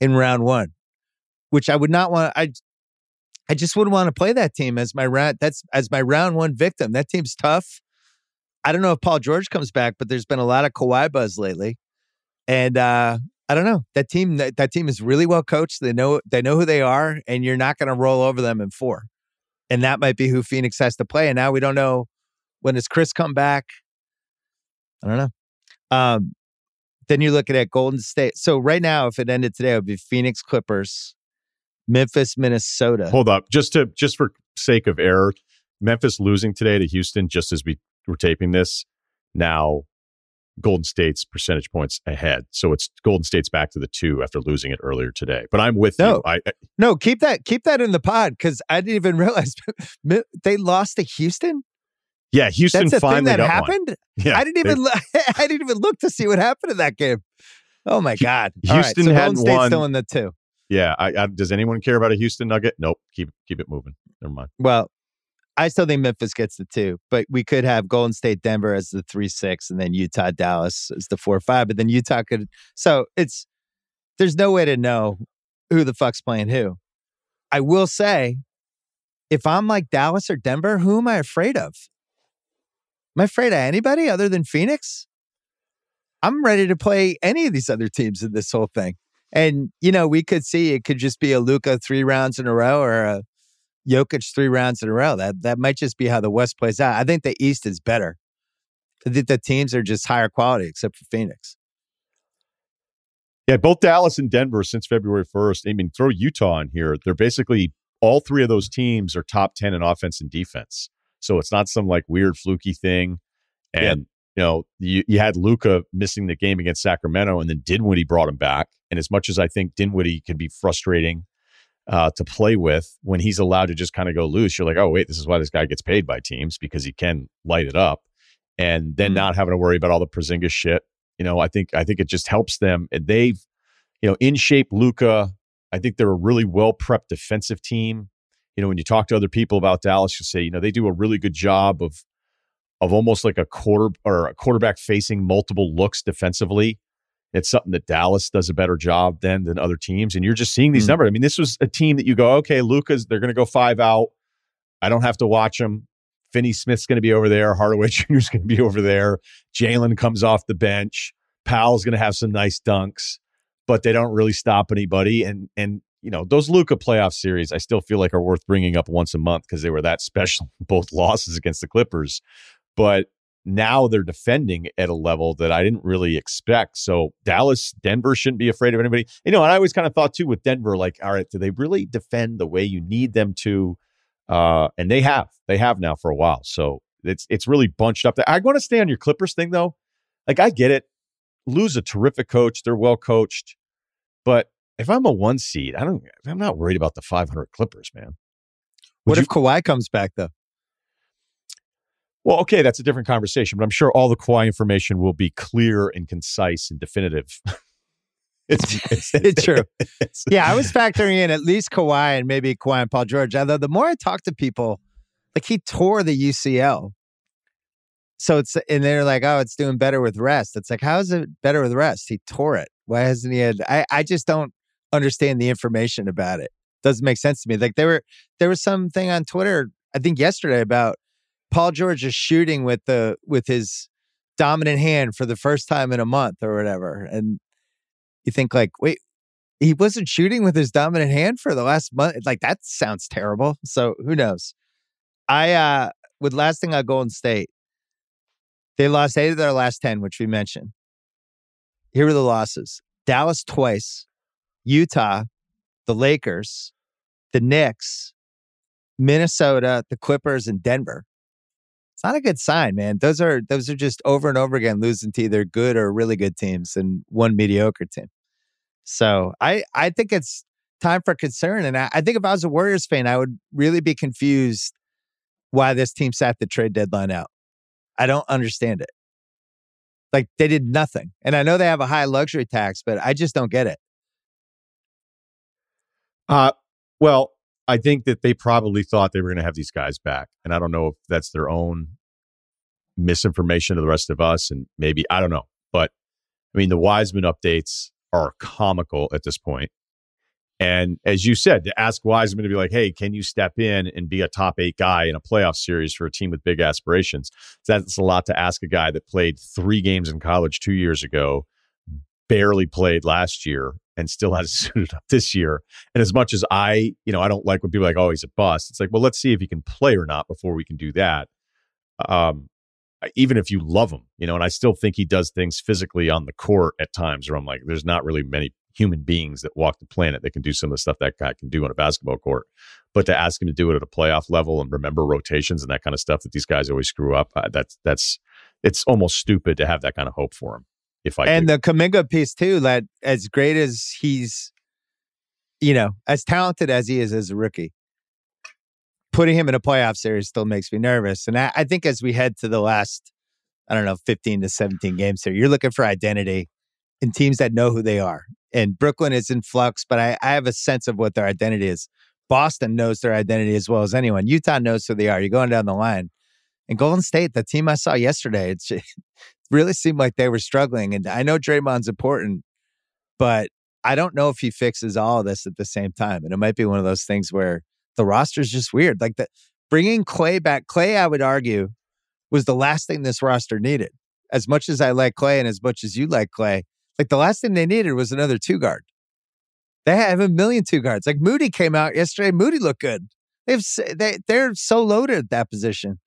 in round one, which I would not want. I I just wouldn't want to play that team as my round. That's as my round one victim. That team's tough. I don't know if Paul George comes back, but there's been a lot of Kawhi buzz lately, and uh, I don't know that team. That, that team is really well coached. They know they know who they are, and you're not going to roll over them in four. And that might be who Phoenix has to play. And now we don't know when does Chris come back. I don't know. Um, then you're looking at Golden State. So right now, if it ended today, it would be Phoenix Clippers, Memphis, Minnesota. Hold up, just to just for sake of error, Memphis losing today to Houston just as we were taping this. Now, Golden State's percentage points ahead, so it's Golden State's back to the two after losing it earlier today. But I'm with No. you. I, I No, keep that keep that in the pod because I didn't even <laughs> realize <laughs> they lost to Houston. Yeah, Houston That's a thing that got happened. one. Yeah, I didn't even lo- <laughs> I didn't even look to see what happened in that game. Oh my god! All right, Houston so hadn't Golden State's won. still in the two. Yeah, I, I, does anyone care about a Houston Nugget? Nope. Keep keep it moving. Never mind. Well, I still think Memphis gets the two, but we could have Golden State, Denver as the three six, and then Utah, Dallas as the four five. But then Utah could. So it's there's no way to know who the fuck's playing who. I will say, if I'm like Dallas or Denver, who am I afraid of? Am I afraid of anybody other than Phoenix? I'm ready to play any of these other teams in this whole thing. And you know, we could see it could just be a Luka three rounds in a row or a Jokic three rounds in a row. That that might just be how the West plays out. I think the East is better. I think the teams are just higher quality, except for Phoenix. Yeah, both Dallas and Denver since February 1st. I mean, throw Utah in here. They're basically all three of those teams are top 10 in offense and defense. So it's not some like weird fluky thing. And, you know, you, you had Luka missing the game against Sacramento and then Dinwiddie brought him back. And as much as I think Dinwiddie could be frustrating uh, to play with when he's allowed to just kind of go loose, you're like, oh, wait, this is why this guy gets paid by teams because he can light it up. And then Mhm. not having to worry about all the Porzingis shit you know, I think I think it just helps them. And They've, you know, in shape Luka. I think they're a really well prepped defensive team. You know, when you talk to other people about Dallas, you say, you know, they do a really good job of of almost like a quarter or a quarterback facing multiple looks defensively. It's something that Dallas does a better job than than other teams. And you're just seeing these mm. numbers. I mean, this was a team that you go, okay, Luka's, they're going to go five out. I don't have to watch them. Finney Smith's going to be over there. Hardaway Jr.'s going to be over there. Jalen comes off the bench. Powell's going to have some nice dunks, but they don't really stop anybody. And and you know those Luka playoff series, I still feel like are worth bringing up once a month because they were that <laughs> special. Both losses against the Clippers, but now they're defending at a level that I didn't really expect. So Dallas, Denver shouldn't be afraid of anybody. You know, and I always kind of thought too with Denver, like, all right, do they really defend the way you need them to? Uh, and they have, they have now for a while. So it's it's really bunched up. I want to stay on your Clippers thing though. Like I get it, Lue's a terrific coach, they're well coached, but if I'm a one seed, I don't, I'm not worried about the 500 Clippers, man. Would what you, if Kawhi comes back though? Well, okay, that's a different conversation, but I'm sure all the Kawhi information will be clear and concise and definitive. <laughs> it's, it's, <laughs> true. It's, yeah, I was factoring in at least Kawhi and maybe Kawhi and Paul George. Although the more I talk to people, like he tore the UCL. So it's and they're like, oh, it's doing better with rest. It's like, how is it better with rest? He tore it. Why hasn't he had? I I just don't understand the information about it. Doesn't make sense to me. Like there were there was something on Twitter I think yesterday about Paul George is shooting with the with his dominant hand for the first time in a month or whatever. And you think like, wait, he wasn't shooting with his dominant hand for the last month. Like that sounds terrible. So who knows? I uh with last thing on Golden State, they lost eight of their last ten, which we mentioned. Here are the losses: Dallas twice, Utah, the Lakers, the Knicks, Minnesota, the Clippers, and Denver it's not a good sign, man. Those are those are just over and over again losing to either good or really good teams and one mediocre team. So I I think it's time for concern. And I, I think if I was a Warriors fan, I would really be confused why this team sat the trade deadline out. I don't understand it. Like they did nothing. And I know they have a high luxury tax, but I just don't get it. Uh well, I think that they probably thought they were going to have these guys back. And I don't know if that's their own misinformation to the rest of us. And maybe, I don't know. But I mean, the Wiseman updates are comical at this point. And as you said, to ask Wiseman to be like, hey, can you step in and be a top eight guy in a playoff series for a team with big aspirations? That's a lot to ask a guy that played three games in college two years ago, barely played last year, and still has <laughs> suited up this year. And as much as I, you know, I don't like when people are like, oh, he's a bust. It's like, well, let's see if he can play or not before we can do that. Um, even if you love him, you know, and I still think he does things physically on the court at times where I'm like, there's not really many human beings that walk the planet that can do some of the stuff that guy can do on a basketball court. But to ask him to do it at a playoff level and remember rotations and that kind of stuff that these guys always screw up, uh, that's that's it's almost stupid to have that kind of hope for him. If I and do. the Kuminga piece too, that as great as he's, you know, as talented as he is as a rookie, putting him in a playoff series still makes me nervous. And I, I think as we head to the last, I don't know, 15 to 17 games here, you're looking for identity in teams that know who they are. And Brooklyn is in flux, but I, I have a sense of what their identity is. Boston knows their identity as well as anyone. Utah knows who they are. You're going down the line. And Golden State, the team I saw yesterday, it's <laughs> really seemed like they were struggling. And I know Draymond's important, but I don't know if he fixes all of this at the same time. And it might be one of those things where the roster's just weird. Like the bringing Clay back, Clay, I would argue, was the last thing this roster needed. As much as I like Clay and as much as you like Clay, like the last thing they needed was another two guard. They have a million two guards. Like Moody came out yesterday. Moody looked good. They've they they're so loaded at that position.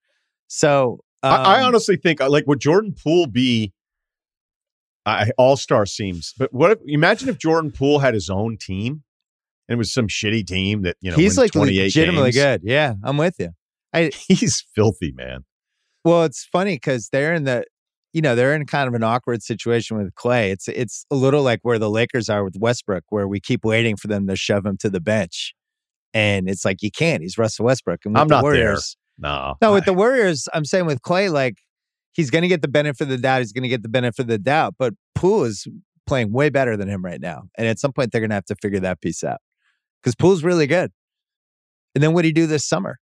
So um, I, I, um, honestly think uh, like would Jordan Poole be all star seems, but what if imagine if Jordan Poole had his own team and it was some shitty team that you know he's like legitimately games. good. Yeah, I'm with you. I, <laughs> he's filthy, man. Well, it's funny because they're in the you know they're in kind of an awkward situation with Clay. It's it's a little like where the Lakers are with Westbrook, where we keep waiting for them to shove him to the bench, and it's like you can't. He's Russell Westbrook, and I'm the not Warriors, no. No, with the <laughs> Warriors, I'm saying with Clay, like he's going to get the benefit of the doubt. He's going to get the benefit of the doubt. But Poole is playing way better than him right now. And at some point, they're going to have to figure that piece out because Poole's really good. And then what do you do this summer?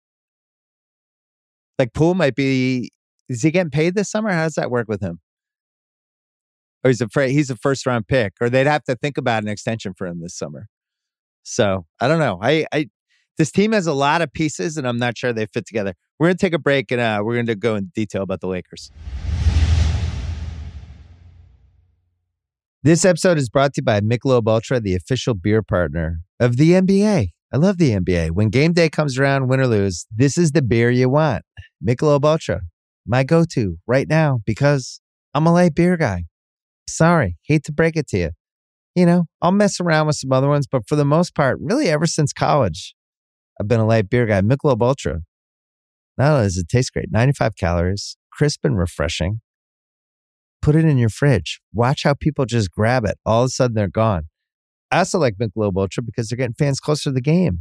Like Poole might be, is he getting paid this summer? How does that work with him? Or he's afraid he's a first round pick, or they'd have to think about an extension for him this summer. So I don't know. I, I this team has a lot of pieces, and I'm not sure they fit together. We're gonna take a break, and uh, we're gonna go in detail about the Lakers. This episode is brought to you by Michelob Ultra, the official beer partner of the NBA. I love the NBA. When game day comes around, win or lose, this is the beer you want. Michelob Ultra, my go-to right now because I'm a light beer guy. Sorry, hate to break it to you. You know, I'll mess around with some other ones, but for the most part, really ever since college, I've been a light beer guy. Michelob Ultra. Not only does it taste great, 95 calories, crisp and refreshing. Put it in your fridge. Watch how people just grab it. All of a sudden, they're gone. I also like Michelob Ultra because they're getting fans closer to the game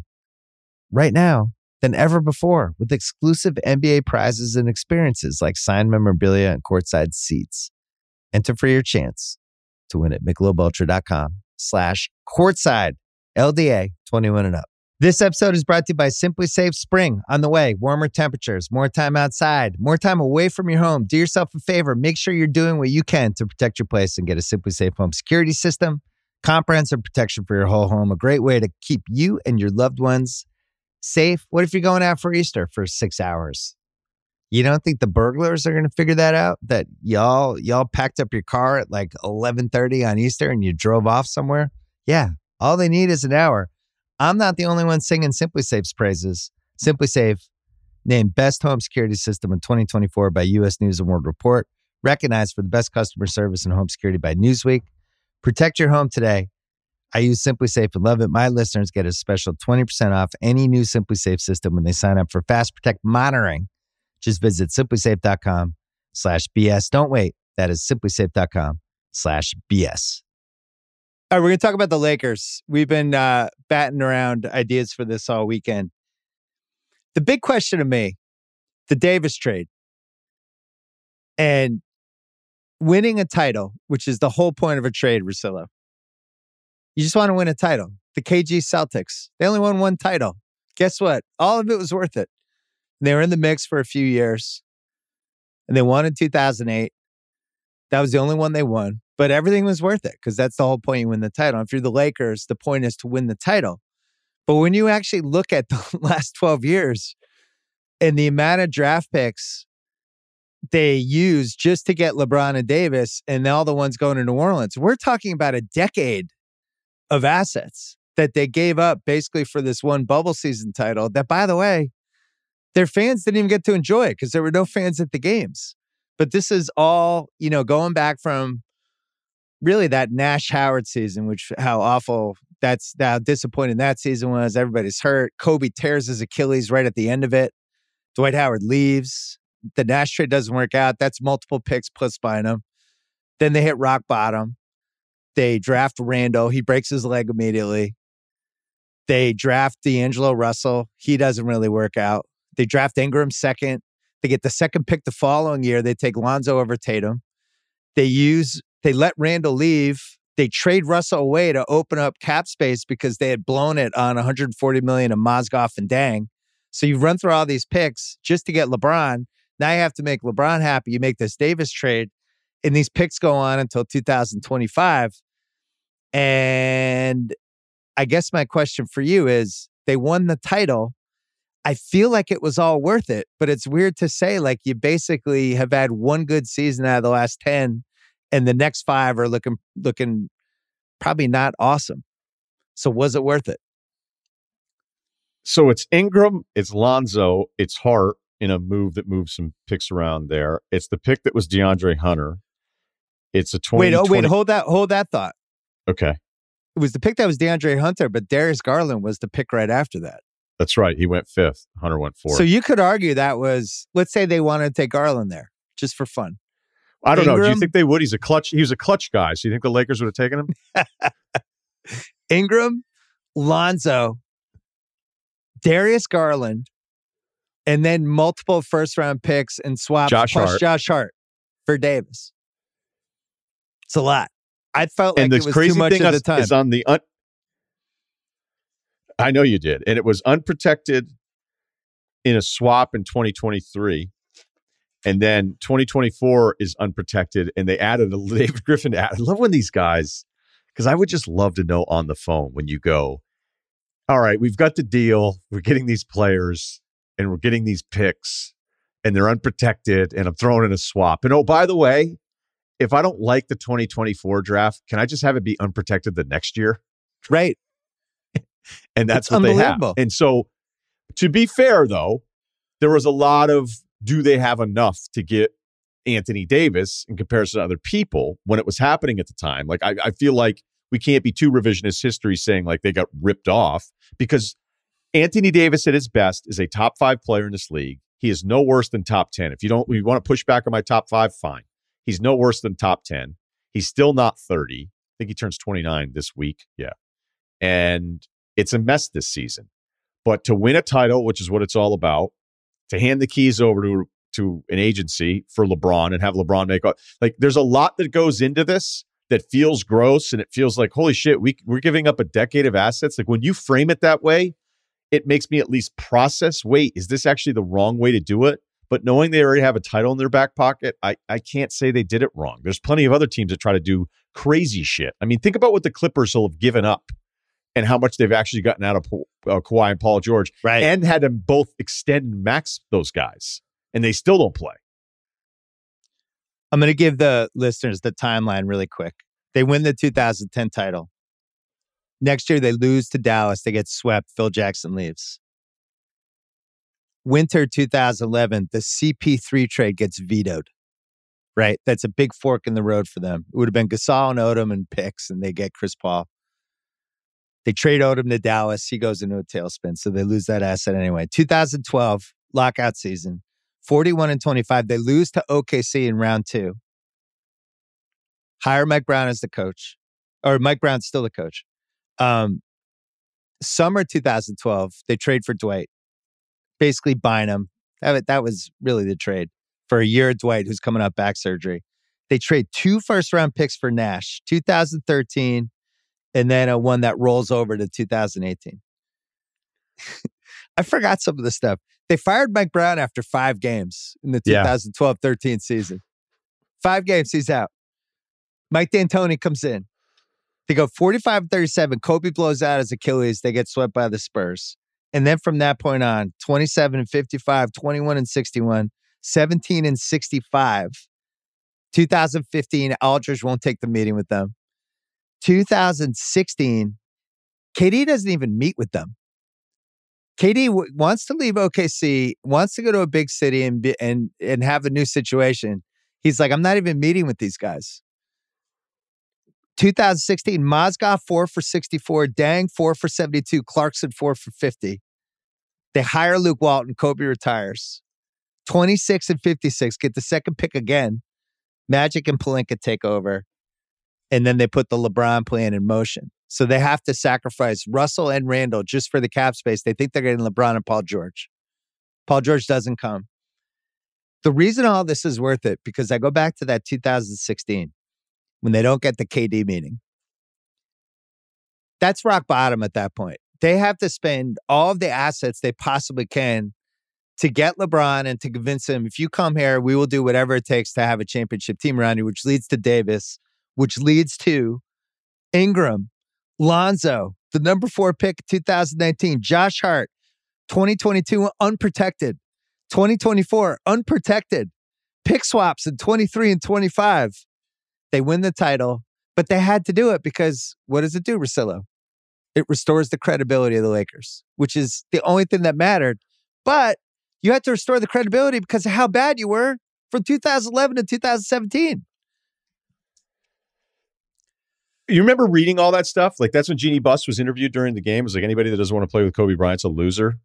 right now than ever before with exclusive NBA prizes and experiences like signed memorabilia and courtside seats. Enter for your chance to win at michelobultra.com slash courtside LDA 21 and up. This episode is brought to you by SimpliSafe Spring on the way. Warmer temperatures, more time outside, more time away from your home. Do yourself a favor. Make sure you're doing what you can to protect your place and get a SimpliSafe home security system. Comprehensive protection for your whole home. A great way to keep you and your loved ones safe. What if you're going out for Easter for six hours? You don't think the burglars are going to figure that out? That y'all y'all packed up your car at like 11:30 on Easter and you drove off somewhere? Yeah, all they need is an hour. I'm not the only one singing SimpliSafe's praises. SimpliSafe, named Best Home Security System in 2024 by U.S. News and World Report, recognized for the best customer service and home security by Newsweek. Protect your home today. I use SimpliSafe and love it. My listeners get a special 20% off any new SimpliSafe system when they sign up for Fast Protect monitoring. Just visit simplisafe.com slash BS. Don't wait. That is simplisafe.com slash BS. All right, we're going to talk about the Lakers. We've been uh, batting around ideas for this all weekend. The big question to me, the Davis trade, and winning a title, which is the whole point of a trade, Russillo. You just want to win a title. The KG Celtics, they only won one title. Guess what? All of it was worth it. They were in the mix for a few years, and they won in 2008. That was the only one they won, but everything was worth it because that's the whole point. You win the title. If you're the Lakers, the point is to win the title. But when you actually look at <laughs> the last 12 years and the amount of draft picks they used just to get LeBron and Davis and all the ones going to New Orleans, we're talking about a decade of assets that they gave up basically for this one bubble season title that, by the way, their fans didn't even get to enjoy it because there were no fans at the games. But this is all, you know, going back from really that Nash Howard season, which how awful that's how disappointing that season was. Everybody's hurt. Kobe tears his Achilles right at the end of it. Dwight Howard leaves. The Nash trade doesn't work out. That's multiple picks plus Bynum. Then they hit rock bottom. They draft Randle. He breaks his leg immediately. They draft D'Angelo Russell. He doesn't really work out. They draft Ingram second. They get the second pick the following year. They take Lonzo over Tatum. They use they let Randle leave. They trade Russell away to open up cap space because they had blown it on 140 million of Mozgov and Deng. So you run through all these picks just to get LeBron. Now you have to make LeBron happy. You make this Davis trade, and these picks go on until 2025. And I guess my question for you is they won the title. I feel like it was all worth it, but it's weird to say like you basically have had one good season out of the last 10 and the next 5 are looking looking probably not awesome. So was it worth it? So it's Ingram, it's Lonzo, it's Hart in a move that moves some picks around there. It's the pick that was DeAndre Hunter. It's a 20 Wait, oh wait, hold that hold that thought. Okay. It was the pick that was DeAndre Hunter, but Darius Garland was the pick right after that. That's right. He went fifth. Hunter went fourth. So you could argue that was, let's say they wanted to take Garland there just for fun. I don't Ingram, know. Do you think they would? He's a clutch. He was a clutch guy. So you think the Lakers would have taken him? <laughs> Ingram, Lonzo, Darius Garland, and then multiple first round picks and swaps Josh plus Hart. Josh Hart for Davis. It's a lot. I felt like it was crazy too much thing of the time. is on the un- I know you did, and it was unprotected in a swap in 2023, and then 2024 is unprotected, and they added a <laughs> David Griffin. Add, I love when these guys, because I would just love to know on the phone when you go, all right, we've got the deal, we're getting these players, and we're getting these picks, and they're unprotected, and I'm throwing in a swap, and oh by the way. If I don't like the 2024 draft, can I just have it be unprotected the next year? right. <laughs> and that's It's what they have. And so, to be fair, though, there was a lot of do they have enough to get Anthony Davis in comparison to other people when it was happening at the time? Like, I, I feel like we can't be too revisionist history saying like they got ripped off because Anthony Davis at his best is a top five player in this league. He is no worse than top 10. If you don't, you want to push back on my top five, fine. He's no worse than top 10. He's still not 30. I think he turns 29 this week. Yeah. And it's a mess this season. But to win a title, which is what it's all about, to hand the keys over to to an agency for LeBron and have LeBron make like there's a lot that goes into this that feels gross and it feels like holy shit, we we're giving up a decade of assets. Like when you frame it that way, it makes me at least process, wait, is this actually the wrong way to do it? But knowing they already have a title in their back pocket, I, I can't say they did it wrong. There's plenty of other teams that try to do crazy shit. I mean, think about what the Clippers will have given up and how much they've actually gotten out of uh, Kawhi and Paul George Right. and had them both extend max those guys, and they still don't play. I'm going to give the listeners the timeline really quick. They win the 2010 title. Next year, they lose to Dallas. They get swept. Phil Jackson leaves. Winter 2011, the CP3 trade gets vetoed. Right? That's a big fork in the road for them. It would have been Gasol and Odom and picks, and they get Chris Paul. They trade Odom to Dallas. He goes into a tailspin. So they lose that asset anyway. 2012, lockout season, 41 and 25. They lose to OKC in round two. Hire Mike Brown as the coach, or Mike Brown's still the coach. Um, summer 2012, they trade for Dwight, basically buying him. That, that was really the trade for a year Dwight, who's coming up back surgery. They trade two first round picks for Nash, 2013, and then a one that rolls over to 2018. <laughs> I forgot some of the stuff. They fired Mike Brown after five games in the Yeah. 2012 13 season. Five games, he's out. Mike D'Antoni comes in. They go 45 37. Kobe blows out his Achilles. They get swept by the Spurs. And then from that point on, 27 and 55, 21 and 61, 17 and 65. 2015, Aldridge won't take the meeting with them. 2016, KD doesn't even meet with them. KD w- wants to leave OKC, wants to go to a big city and be, and and have a new situation. He's like, I'm not even meeting with these guys. 2016, Mozgov four for 64, Deng four for 72, Clarkson four for 50. They hire Luke Walton, Kobe retires. 26 and 56, get the second pick again. Magic and Pelinka take over. And then they put the LeBron plan in motion. So they have to sacrifice Russell and Randle just for the cap space. They think they're getting LeBron and Paul George. Paul George doesn't come. The reason all this is worth it, because I go back to that 2016 when they don't get the KD meeting. That's rock bottom at that point. They have to spend all of the assets they possibly can to get LeBron and to convince him if you come here, we will do whatever it takes to have a championship team around you, which leads to Davis, which leads to Ingram, Lonzo, the number four pick 2019, Josh Hart, 2022 unprotected, 2024 unprotected, pick swaps in 23 and 25. They win the title, but they had to do it because what does it do, Russillo? It restores the credibility of the Lakers, which is the only thing that mattered. But you had to restore the credibility because of how bad you were from 2011 to 2017. You remember reading all that stuff? Like that's when Jeanie Buss was interviewed during the game. It was like anybody that doesn't want to play with Kobe Bryant's a loser.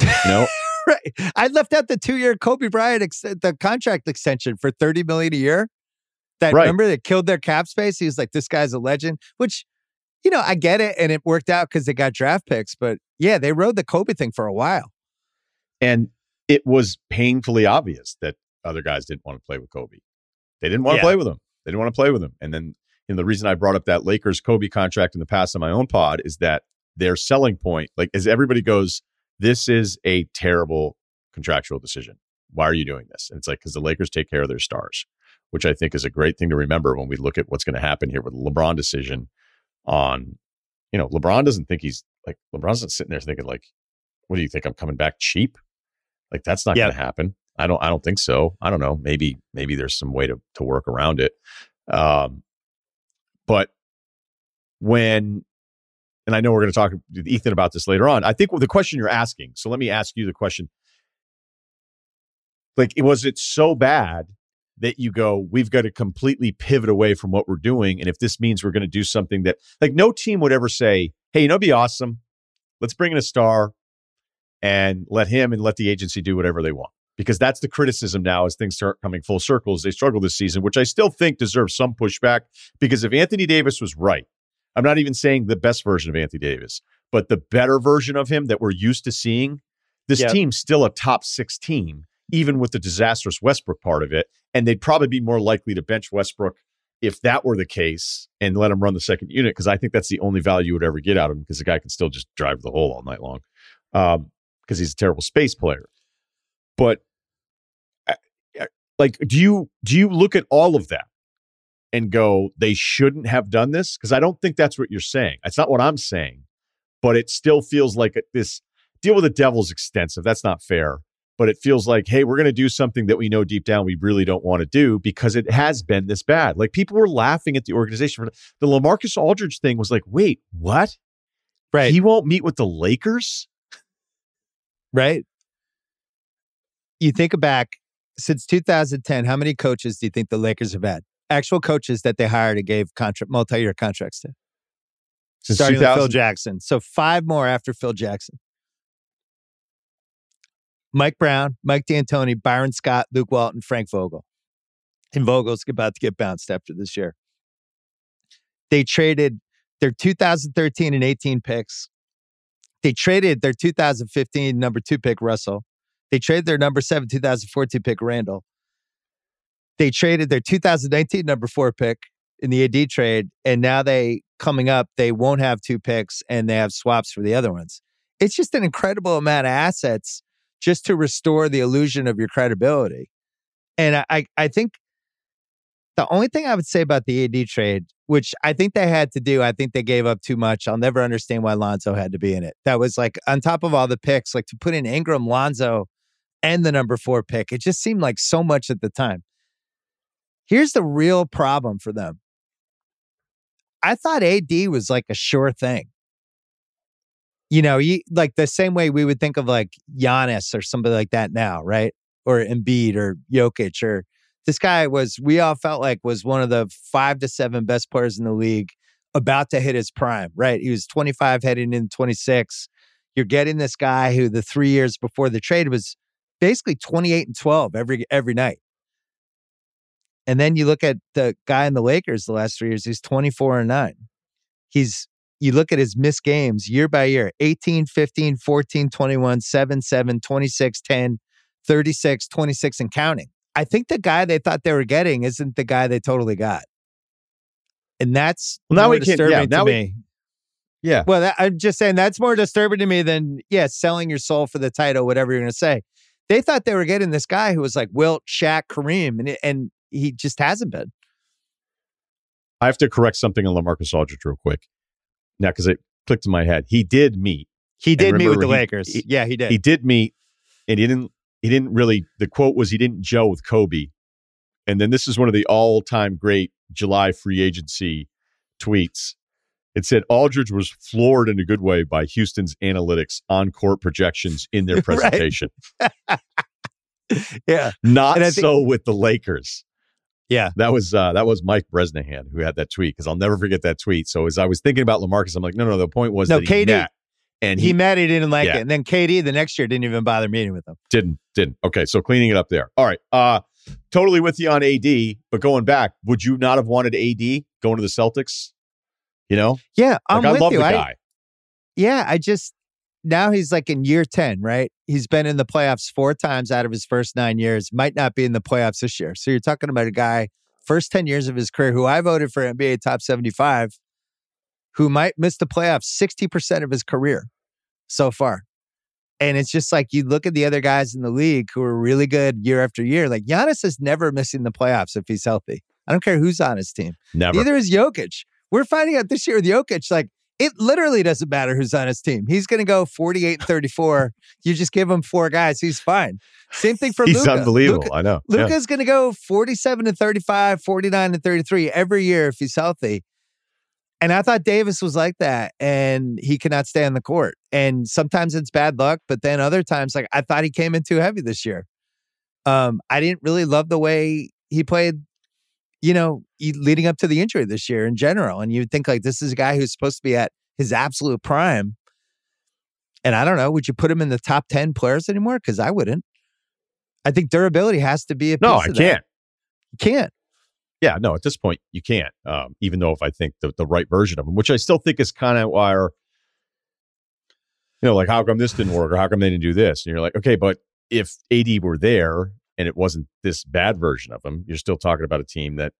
You know? <laughs> right. I left out the two-year Kobe Bryant ex- the contract extension for 30 million a year. That Right. remember that killed their cap space. He was like, "This guy's a legend," which, you know, I get it, and it worked out because they got draft picks. But yeah, they rode the Kobe thing for a while. and it was painfully obvious that other guys didn't want to play with Kobe. They didn't want to Yeah. play with him. They didn't want to play with him. And then and the reason I brought up that Lakers Kobe contract in the past on my own pod is that their selling point, like as everybody goes, this is a terrible contractual decision. Why are you doing this? And it's like because the Lakers take care of their stars, which I think is a great thing to remember when we look at what's going to happen here with the LeBron decision. On, you know, LeBron doesn't think he's like LeBron's not sitting there thinking like, what do you think I'm coming back cheap? Like that's not Yeah. going to happen. I don't. I don't think so. I don't know. Maybe maybe there's some way to to work around it. Um, but when and I know we're going to talk with Ethan about this later on. I think the question you're asking. So let me ask you the question. Like, was it so bad that you go, we've got to completely pivot away from what we're doing? And if this means we're going to do something that, like, no team would ever say, hey, you know, be awesome. Let's bring in a star and let him and let the agency do whatever they want. Because that's the criticism now as things start coming full circle as they struggle this season, which I still think deserves some pushback. Because if Anthony Davis was right, I'm not even saying the best version of Anthony Davis, but the better version of him that we're used to seeing, this Yep. team's still a top six team, even with the disastrous Westbrook part of it. And they'd probably be more likely to bench Westbrook if that were the case and let him run the second unit, because I think that's the only value you would ever get out of him, because the guy can still just drive the hole all night long. Um, because he's a terrible space player. But like, do you do you look at all of that and go, they shouldn't have done this? Because I don't think that's what you're saying. That's not what I'm saying. But it still feels like this deal with the devil's extensive. That's not fair. But it feels like, hey, we're going to do something that we know deep down we really don't want to do because it has been this bad. Like people were laughing at the organization. for The LaMarcus Aldridge thing was like, wait, what? Right. He won't meet with the Lakers? right? You think back since 2010, how many coaches do you think the Lakers have had? Actual coaches that they hired and gave contract multi-year contracts to. Since starting with Phil Jackson. So five more after Phil Jackson. Mike Brown, Mike D'Antoni, Byron Scott, Luke Walton, Frank Vogel. And Vogel's about to get bounced after this year. They traded their 2013 and 18 picks. They traded their 2015 number two pick, Russell. They traded their number seven 2014 pick, Randle. They traded their 2019 number four pick in the AD trade, and now they coming up, they won't have two picks and they have swaps for the other ones. It's just an incredible amount of assets just to restore the illusion of your credibility. And I, I, think the only thing I would say about the AD trade, which I think they had to do, I think they gave up too much. I'll never understand why Lonzo had to be in it. That was like on top of all the picks, like to put in Ingram, Lonzo, and the number four pick. It just seemed like so much at the time. Here's the real problem for them. I thought AD was like a sure thing. You know, you, like the same way we would think of like Giannis or somebody like that now, right? Or Embiid or Jokic or this guy was, we all felt like was one of the five to seven best players in the league about to hit his prime, right? He was 25 heading in 26. You're getting this guy who the three years before the trade was basically 28 and 12 every every night. And then you look at the guy in the Lakers the last three years, he's 24 and 9. He's you look at his missed games year by year 18, 15, 14, 21, 7, 7, 26, 10, 36, 26, and counting. I think the guy they thought they were getting isn't the guy they totally got. And that's Well, now we can't- yeah, now to we- me. Yeah. Well, that, I'm just saying that's more disturbing to me than, yeah, selling your soul for the title, whatever you're going to say. They thought they were getting this guy who was like Wilt, Shaq, Kareem, and, it- and he just hasn't been. I have to correct something on LaMarcus Aldridge real quick. Now, because it clicked in my head. He did meet. He did meet with the he- Lakers. he- yeah, he did. He did meet, and he didn't. He didn't really. The quote was, "He didn't gel with Kobe." And then this is one of the all-time great July free agency tweets. It said Aldridge was floored in a good way by Houston's analytics on-court projections in their <laughs> presentation. <laughs> yeah. Not think- so with the Lakers. Yeah. That was uh, that was Mike Bresnahan who had that tweet because I'll never forget that tweet. So as I was thinking about LaMarcus, I'm like, no, no, the point was No, that he KD met and He, he, met, he didn't like Yeah. it. And then KD the next year didn't even bother meeting with him. didn't didn't. Okay, so cleaning it up there. All right, uh, totally with you on AD, but going back, would you not have wanted AD going to the Celtics? You know, Yeah, I'm like I with love you. the I- yeah, I just now he's like in year 10, right? He's been in the playoffs four times out of his first nine years, might not be in the playoffs this year. So you're talking about a guy first 10 years of his career, who I voted for NBA top 75, who might miss the playoffs 60% of his career so far. And it's just like you look at the other guys in the league who are really good year after year. Like Giannis is never missing the playoffs if he's healthy. I don't care who's on his team. Never. Neither is Jokic. We're finding out this year with Jokic, like it literally doesn't matter who's on his team. He's going to go 48 34. you just give him four guys. He's fine. Same thing for He's Luka. unbelievable. Luka, I know. Luka's going to go 47 to 35, 49 to 33 every year if he's healthy. And I thought Davis was like that and he cannot stay on the court. And sometimes it's bad luck, but then other times, like I thought he came in too heavy this year. Um, I didn't really love the way he played, you know, leading up to the injury this year in general. And you'd think like this is a guy who's supposed to be at his absolute prime. And I don't know, would you put him in the top 10 players anymore? Because I wouldn't. I think durability has to be a No, I of that. can't. You can't. Yeah, no, at this point you can't. Um, even though if I think the, the right version of him, which I still think is kind of why, our, you know, like how come this didn't work or how come they didn't do this? And you're like, okay, but if AD were there and it wasn't this bad version of him, you're still talking about a team that,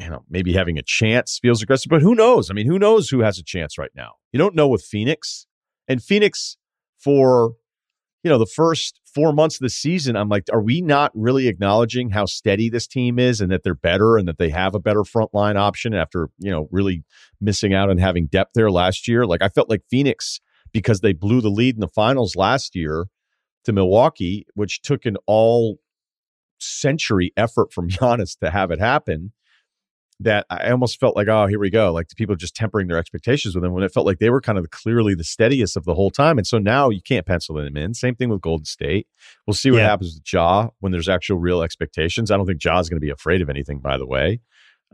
you know, maybe having a chance feels aggressive, but who knows? I mean, who knows who has a chance right now? You don't know with Phoenix and Phoenix for, you know, the first four months of the season, I'm like, are we not really acknowledging how steady this team is and that they're better and that they have a better frontline option after, you know, really missing out on having depth there last year? Like, I felt like Phoenix, because they blew the lead in the finals last year to Milwaukee, which took an all century effort from <laughs> Giannis to have it happen. That I almost felt like, oh, here we go. Like the people just tempering their expectations with them when it felt like they were kind of clearly the steadiest of the whole time. And so now you can't pencil them in. Same thing with Golden State. We'll see what Yeah. happens with Ja when there's actual real expectations. I don't think Ja is going to be afraid of anything, by the way.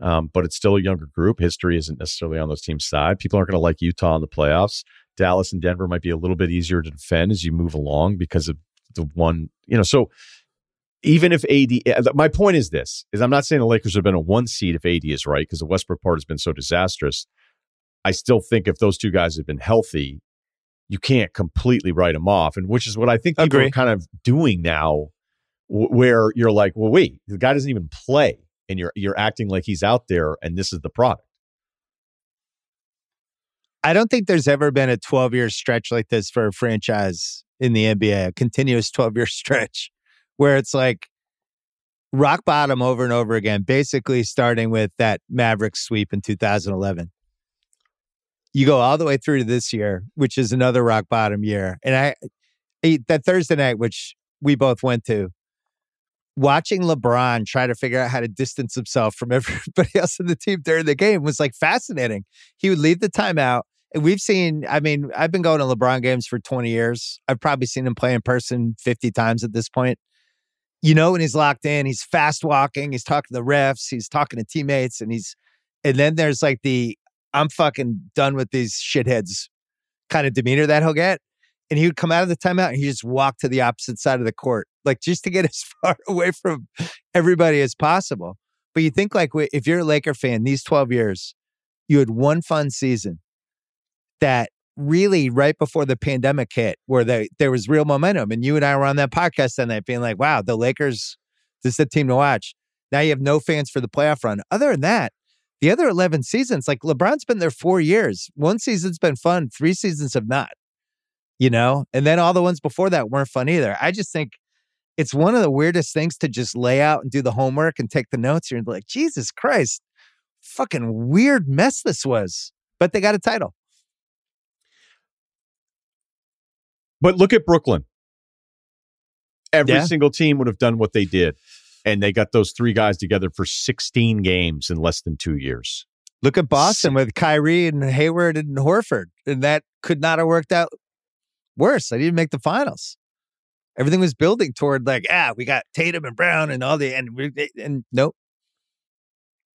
Um, but it's still a younger group. History isn't necessarily on those teams' side. People aren't going to like Utah in the playoffs. Dallas and Denver might be a little bit easier to defend as you move along because of the one, you know. So even if AD, uh, my point is this: is I'm not saying the Lakers have been a one seed if AD is right because the Westbrook part has been so disastrous. I still think if those two guys had been healthy, you can't completely write them off, and which is what I think people Agree. are kind of doing now, wh- where you're like, well, wait, the guy doesn't even play, and you're you're acting like he's out there, and this is the product. I don't think there's ever been a 12 year stretch like this for a franchise in the NBA, a continuous <laughs> 12 year stretch where it's like rock bottom over and over again, basically starting with that Mavericks sweep in 2011. You go all the way through to this year, which is another rock bottom year. And I, I- that Thursday night, which we both went to, watching LeBron try to figure out how to distance himself from <laughs> everybody else in the team during the game was like fascinating. He would leave the timeout. We've seen, I mean, I've been going to LeBron games for 20 years. I've probably seen him play in person 50 times at this point. You know, when he's locked in, he's fast walking, he's talking to the refs, he's talking to teammates, and he's, and then there's like the, I'm fucking done with these shitheads kind of demeanor that he'll get. And he would come out of the timeout and he just walked to the opposite side of the court, like just to get <laughs> as far away from everybody as possible. But you think like if you're a Laker fan, these 12 years, you had one fun season that really right before the pandemic hit, where they, there was real momentum. And you and I were on that podcast that night being like, wow, the Lakers, this is the team to watch. Now you have no fans for the playoff run. Other than that, the other 11 seasons, like LeBron's been there four years. One season's been fun, three seasons have not, you know? And then all the ones before that weren't fun either. I just think it's one of the weirdest things to just lay out and do the homework and take the notes. You're like, Jesus Christ, fucking weird mess this was. But they got a title. But look at Brooklyn. Every Yeah. single team would have done what they did, and they got those three guys together for 16 games in less than two years. Look at Boston with Kyrie and Hayward and Horford. And that could not have worked out worse. They didn't make the finals. Everything was building toward like, ah, we got Tatum and Brown and all the and we, and nope.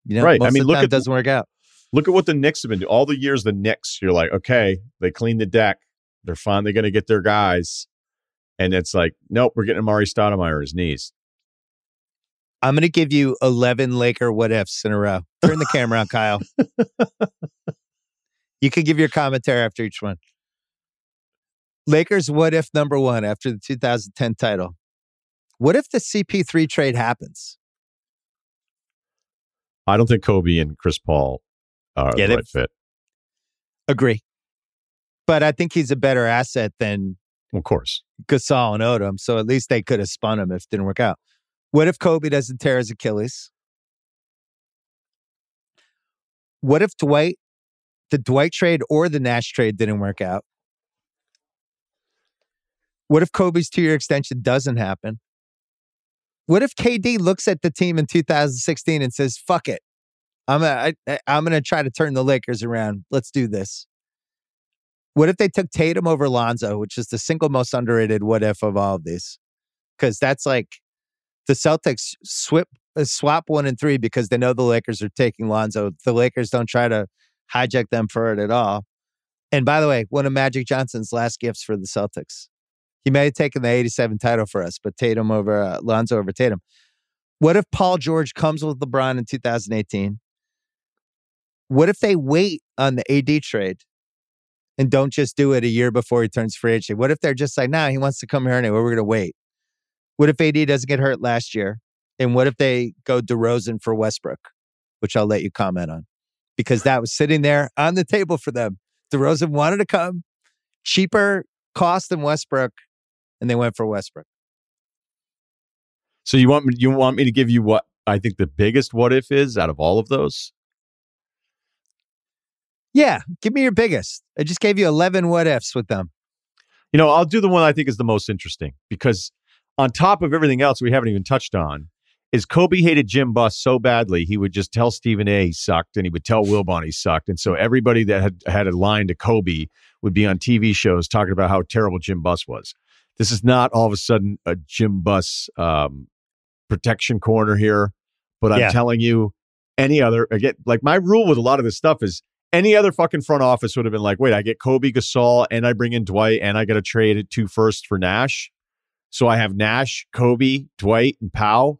You know, Right. I mean, look at- it doesn't work out. Look at what the Knicks have been doing. All the years the Knicks, you're like, okay, they cleaned the deck. They're finally going to get their guys. And it's like, nope, we're getting Amar'e Stoudemire his knees. I'm going to give you 11 Laker what ifs in a row. Turn the camera on, Kyle. <laughs> You can give your commentary after each one. Lakers what if number one after the 2010 title? What if the CP3 trade happens? I don't think Kobe and Chris Paul are Yeah, the right fit. Agree. But I think he's a better asset than Of course. Gasol and Odom. So at least they could have spun him if it didn't work out. What if Kobe doesn't tear his Achilles? What if Dwight, the Dwight trade or the Nash trade didn't work out? What if Kobe's two year extension doesn't happen? What if KD looks at the team in 2016 and says, fuck it. I'm gonna, I, I'm going to try to turn the Lakers around. Let's do this. What if they took Tatum over Lonzo, which is the single most underrated what if of all of these? Because that's like the Celtics swip, uh, swap one and three because they know the Lakers are taking Lonzo. The Lakers don't try to hijack them for it at all. And by the way, one of Magic Johnson's last gifts for the Celtics. He may have taken the 87 title for us, but Tatum over uh, Lonzo over Tatum. What if Paul George comes with LeBron in 2018? What if they wait on the AD trade and don't just do it a year before he turns free agent? What if they're just like, nah, he wants to come here anyway. We're going to wait. What if AD doesn't get hurt last year? And what if they go DeRozan for Westbrook, which I'll let you comment on because that was sitting there on the table for them. DeRozan wanted to come cheaper cost than Westbrook, and they went for Westbrook. So you want me you want me to give you what I think the biggest what if is out of all of those? Yeah, give me your biggest. I just gave you 11 what ifs with them. You know, I'll do the one I think is the most interesting because on top of everything else we haven't even touched on is Kobe hated Jim Buss so badly he would just tell Stephen A he sucked and he would tell Wilbon he sucked. And so everybody that had had a line to Kobe would be on TV shows talking about how terrible Jim Buss was. This is not all of a sudden a Jim Buss um, protection corner here, but I'm Yeah. telling you, any other again, like my rule with a lot of this stuff is any other fucking front office would have been like, wait, I get Kobe Gasol and I bring in Dwight and I got to trade it two first for Nash. So I have Nash, Kobe, Dwight, and Pau.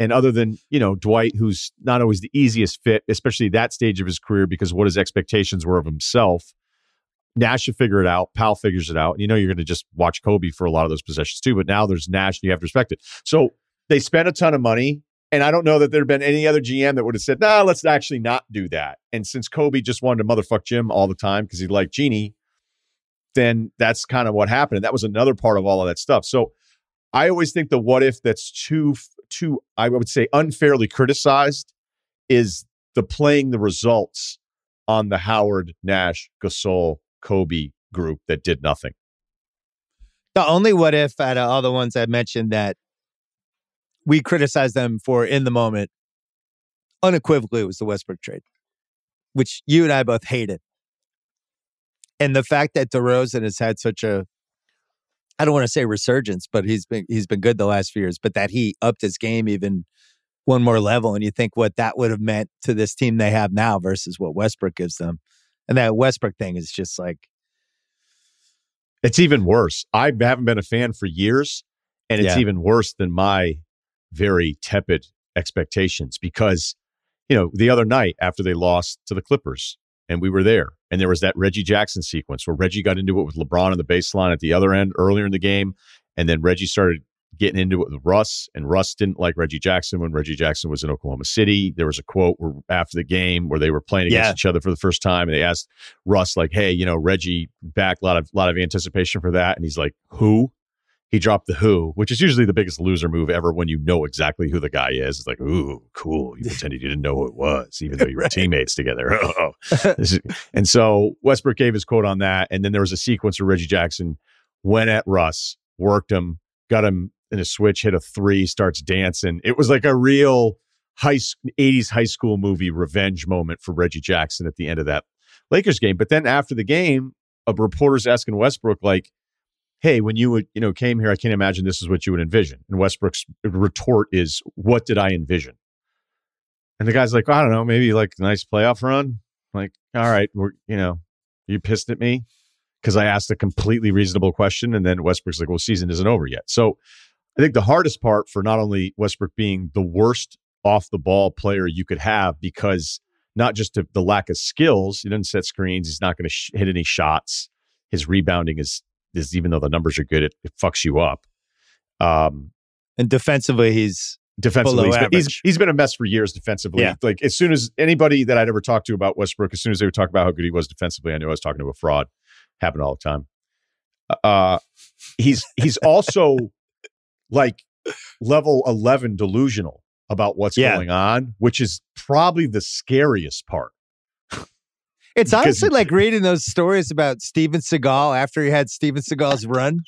And other than, you know, Dwight, who's not always the easiest fit, especially that stage of his career because what his expectations were of himself. Nash should figure it out. Pau figures it out. And You know, you're going to just watch Kobe for a lot of those possessions too. But now there's Nash, and you have to respect it. So they spent a ton of money. And I don't know that there had been any other GM that would have said, nah, let's actually not do that. And since Kobe just wanted to motherfuck Jim all the time because he liked Jeanie, then that's kind of what happened. And that was another part of all of that stuff. So I always think the what if that's too, too, I would say unfairly criticized is the playing the results on the Howard, Nash, Gasol, Kobe group that did nothing. The only what if out of all the ones I mentioned that we criticized them for in the moment, unequivocally, it was the Westbrook trade, which you and I both hated. And the fact that DeRozan has had such a, I don't want to say resurgence, but he's been he's been good the last few years. But that he upped his game even one more level, and you think what that would have meant to this team they have now versus what Westbrook gives them, and that Westbrook thing is just like It's even worse. I haven't been a fan for years, and it's Yeah. even worse than my very tepid expectations because, you know, the other night after they lost to the Clippers, and we were there, and there was that Reggie Jackson sequence where Reggie got into it with LeBron on the baseline at the other end earlier in the game, and then Reggie started getting into it with Russ, and Russ didn't like Reggie Jackson when Reggie Jackson was in Oklahoma City. There was a quote where after the game where they were playing against Yeah. each other for the first time, and they asked Russ like, "Hey, you know, Reggie back a lot of lot of anticipation for that," and he's like, "Who?" He dropped the who, which is usually the biggest loser move ever when you know exactly who the guy is. It's like, ooh, cool. You <laughs> pretended you didn't know who it was, even though you were <laughs> Right. teammates together. <laughs> Oh. And so Westbrook gave his quote on that. And then there was a sequence where Reggie Jackson went at Russ, worked him, got him in a switch, hit a three, starts dancing. It was like a real high 80s high school movie revenge moment for Reggie Jackson at the end of that Lakers game. But then after the game, a reporter's asking Westbrook, like, hey, when you you know, came here, I can't imagine this is what you would envision. And Westbrook's retort is, what did I envision? And the guy's like, I don't know, maybe like a nice playoff run. Like, all right, we're, you know, you pissed at me because I asked a completely reasonable question. And then Westbrook's like, well, season isn't over yet. So I think the hardest part for not only Westbrook being the worst off the ball player you could have because not just the, the lack of skills, he doesn't set screens, he's not going to sh- hit any shots. His rebounding is is even though the numbers are good, it, it fucks you up. Um, and defensively he's defensively. He's been, he's, he's been a mess for years defensively. Yeah. Like as soon as anybody that I'd ever talked to about Westbrook, as soon as they would talk about how good he was defensively, I knew I was talking to a fraud. Happened all the time. Uh, he's he's <laughs> also like level eleven delusional about what's Yeah. going on, which is probably the scariest part. It's honestly like <laughs> reading those stories about Steven Seagal after he had Steven Seagal's run,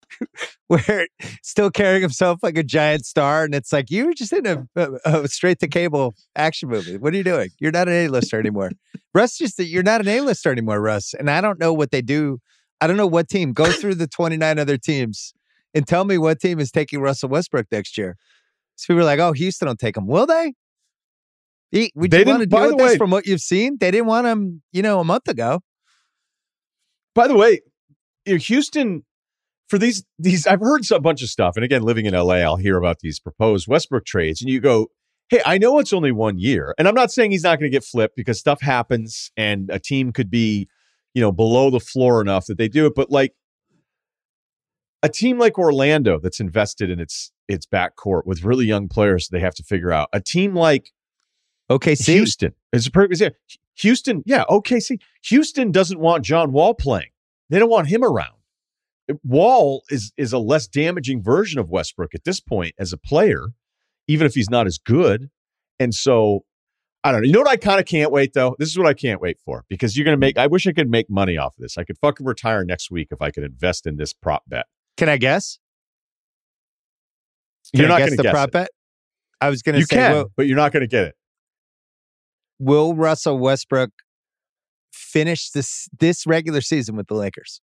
<laughs> where still carrying himself like a giant star, and it's like you were just in a, a, a straight to cable action movie. What are you doing? You're not an A-lister anymore, Russ. Just you're not an A-lister anymore, Russ. And I don't know what they do. I don't know what team. Go through the 29 other teams and tell me what team is taking Russell Westbrook next year. So people are like, "Oh, Houston will take him." Will they? He- Would They you want to didn't- deal by with the this way- from what you've seen? They didn't want him, you know, a month ago. By the way, Houston for these these I've heard a bunch of stuff, and again, living in LA, I'll hear about these proposed Westbrook trades, and you go, "Hey, I know it's only one year," and I'm not saying he's not going to get flipped because stuff happens, and a team could be, you know, below the floor enough that they do it, but like a team like Orlando that's invested in its its backcourt with really young players they have to figure out. A team like OKC. Houston is a perfect example. Houston, yeah, OKC. Houston doesn't want John Wall playing. They don't want him around. Wall is is a less damaging version of Westbrook at this point as a player, even if he's not as good. And so, I don't know. You know what I kind of can't wait though. This is what I can't wait for because you're gonna make. I wish I could make money off of this. I could fucking retire next week if I could invest in this prop bet. Can I guess? Can You're I not guess gonna the guess prop it. bet. I was going to You say, can, will, but you're not gonna get it. Will Russell Westbrook finish this this regular season with the Lakers?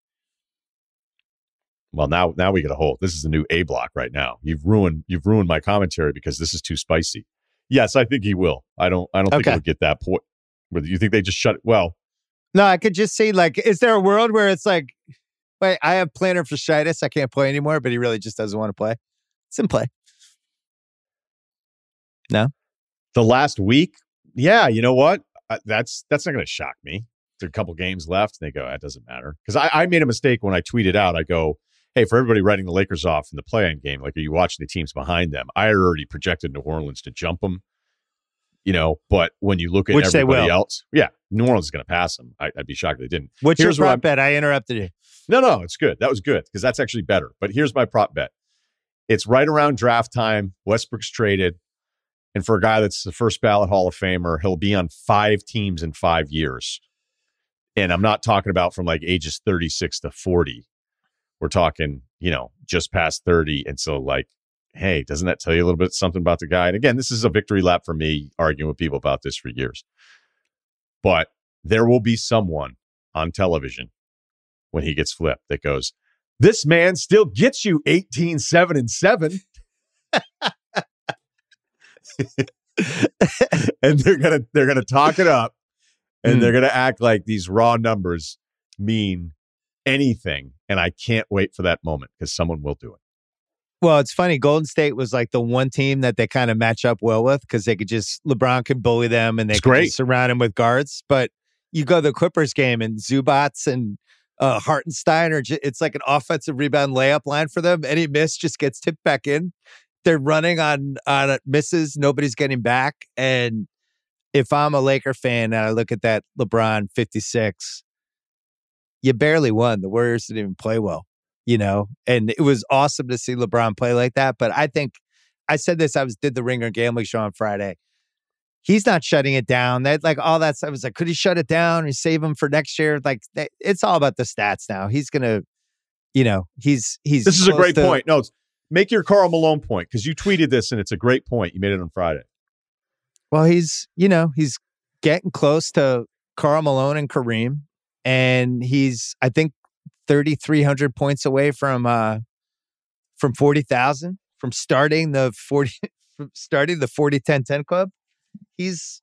Well, now now we get a hold. This is the new A block right now. You've ruined you've ruined my commentary because this is too spicy. Yes, I think he will. I don't I don't think Okay. he'll get that point. Whether you think they just shut it well, No, I could just see like, is there a world where it's like, wait, I have plantar fasciitis, I can't play anymore, but he really just doesn't want to play. It's in play. No. The last week, yeah, you know what? Uh, that's that's not going to shock me. There's a couple games left, and they go, that doesn't matter. Because I, I made a mistake when I tweeted out. I go, hey, for everybody writing the Lakers off in the play-in game, like, are you watching the teams behind them? I had already projected New Orleans to jump them. You know, but when you look at Which everybody else, yeah, New Orleans is going to pass them. I, I'd be shocked if they didn't. What's Here's your prop bet? I interrupted you. No, no, it's good. That was good because that's actually better. But here's my prop bet. It's right around draft time. Westbrook's traded. And for a guy that's the first ballot Hall of Famer, he'll be on five teams in five years. And I'm not talking about from like ages 36 to 40. We're talking, you know, just past 30. And so, like, hey, doesn't that tell you a little bit something about the guy? And again, this is a victory lap for me arguing with people about this for years. But there will be someone on television when he gets flipped that goes, This man still gets you 18, 7, and 7. <laughs> <laughs> and they're gonna they're gonna talk it up and Hmm. they're gonna act like these raw numbers mean anything. And I can't wait for that moment because someone will do it. Well, it's funny. Golden State was like the one team that they kind of match up well with because they could just LeBron can bully them and they It's could great. just surround him with guards. But you go to the Clippers game and Zubac and uh, Hartenstein are ju- it's like an offensive rebound layup line for them. Any miss just gets tipped back in. They're running on on misses. Nobody's getting back. And if I'm a Laker fan and I look at that LeBron 56, you barely won. The Warriors didn't even play well you know, and it was awesome to see LeBron play like that. But I think I said this, I was did the Ringer gambling show on Friday. He's not shutting it down. That like all that stuff was like, could he shut it down and save him for next year? Like that, it's all about the stats now. He's gonna, you know, he's he's This is a great to- point. No, it's, make your Karl Malone point because you tweeted this and it's a great point. You made it on Friday. Well, he's you know he's getting close to Karl Malone and Kareem, and he's I think thirty three hundred points away from uh from forty thousand from starting the forty <laughs> from starting the 40-10-10 club. He's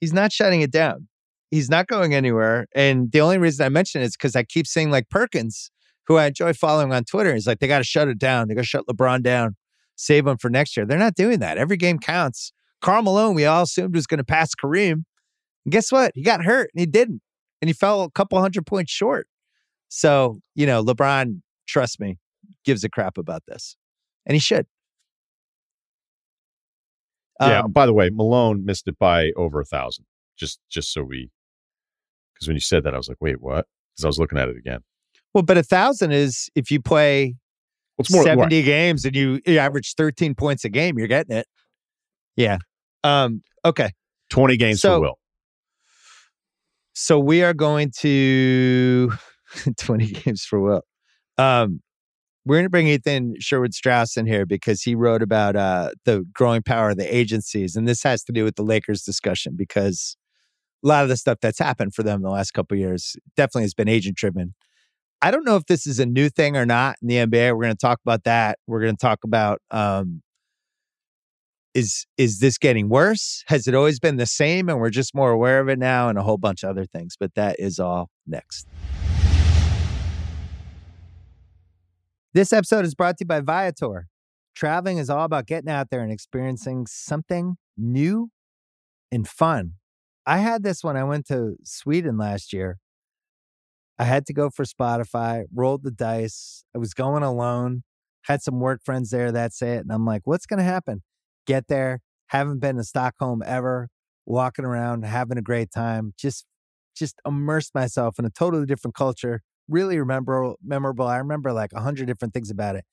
he's not shutting it down. He's not going anywhere. And the only reason I mention it is because I keep seeing like Perkins, who I enjoy following on Twitter. He's like, they got to shut it down. They got to shut LeBron down, save him for next year. They're not doing that. Every game counts. Karl Malone, we all assumed was going to pass Kareem. And guess what? He got hurt and he didn't. And he fell a couple hundred points short. So, you know, LeBron, trust me, gives a crap about this. And he should. yeah. Um, By the way, Malone missed it by over a thousand. Just just so we, because when you said that, I was like, wait, what? Because I was looking at it again. Well, but a thousand is if you play What's more? right. 70 games and you, you average 13 points a game, you're getting it. Yeah. Um, okay. Twenty games So- for Will. So we are going to <laughs> 20 games for Will. Um, we're going to bring Ethan Sherwood Strauss in here because he wrote about uh, the growing power of the agencies. And this has to do with the Lakers discussion because a lot of the stuff that's happened for them in the last couple of years definitely has been agent driven. I don't know if this is a new thing or not in the NBA. We're going to talk about that. We're going to talk about um, is is this getting worse? Has it always been the same and we're just more aware of it now and a whole bunch of other things, but that is all next. This episode is brought to you by Viator. Traveling is all about getting out there and experiencing something new and fun. I had this when I went to Sweden last year. I had to go for Spotify, rolled the dice. I was going alone, had some work friends there, that's it. And I'm like, what's going to happen? Get there, haven't been to Stockholm ever, walking around, having a great time, just just immersed myself in a totally different culture. Really remember memorable. I remember like a hundred different things about it.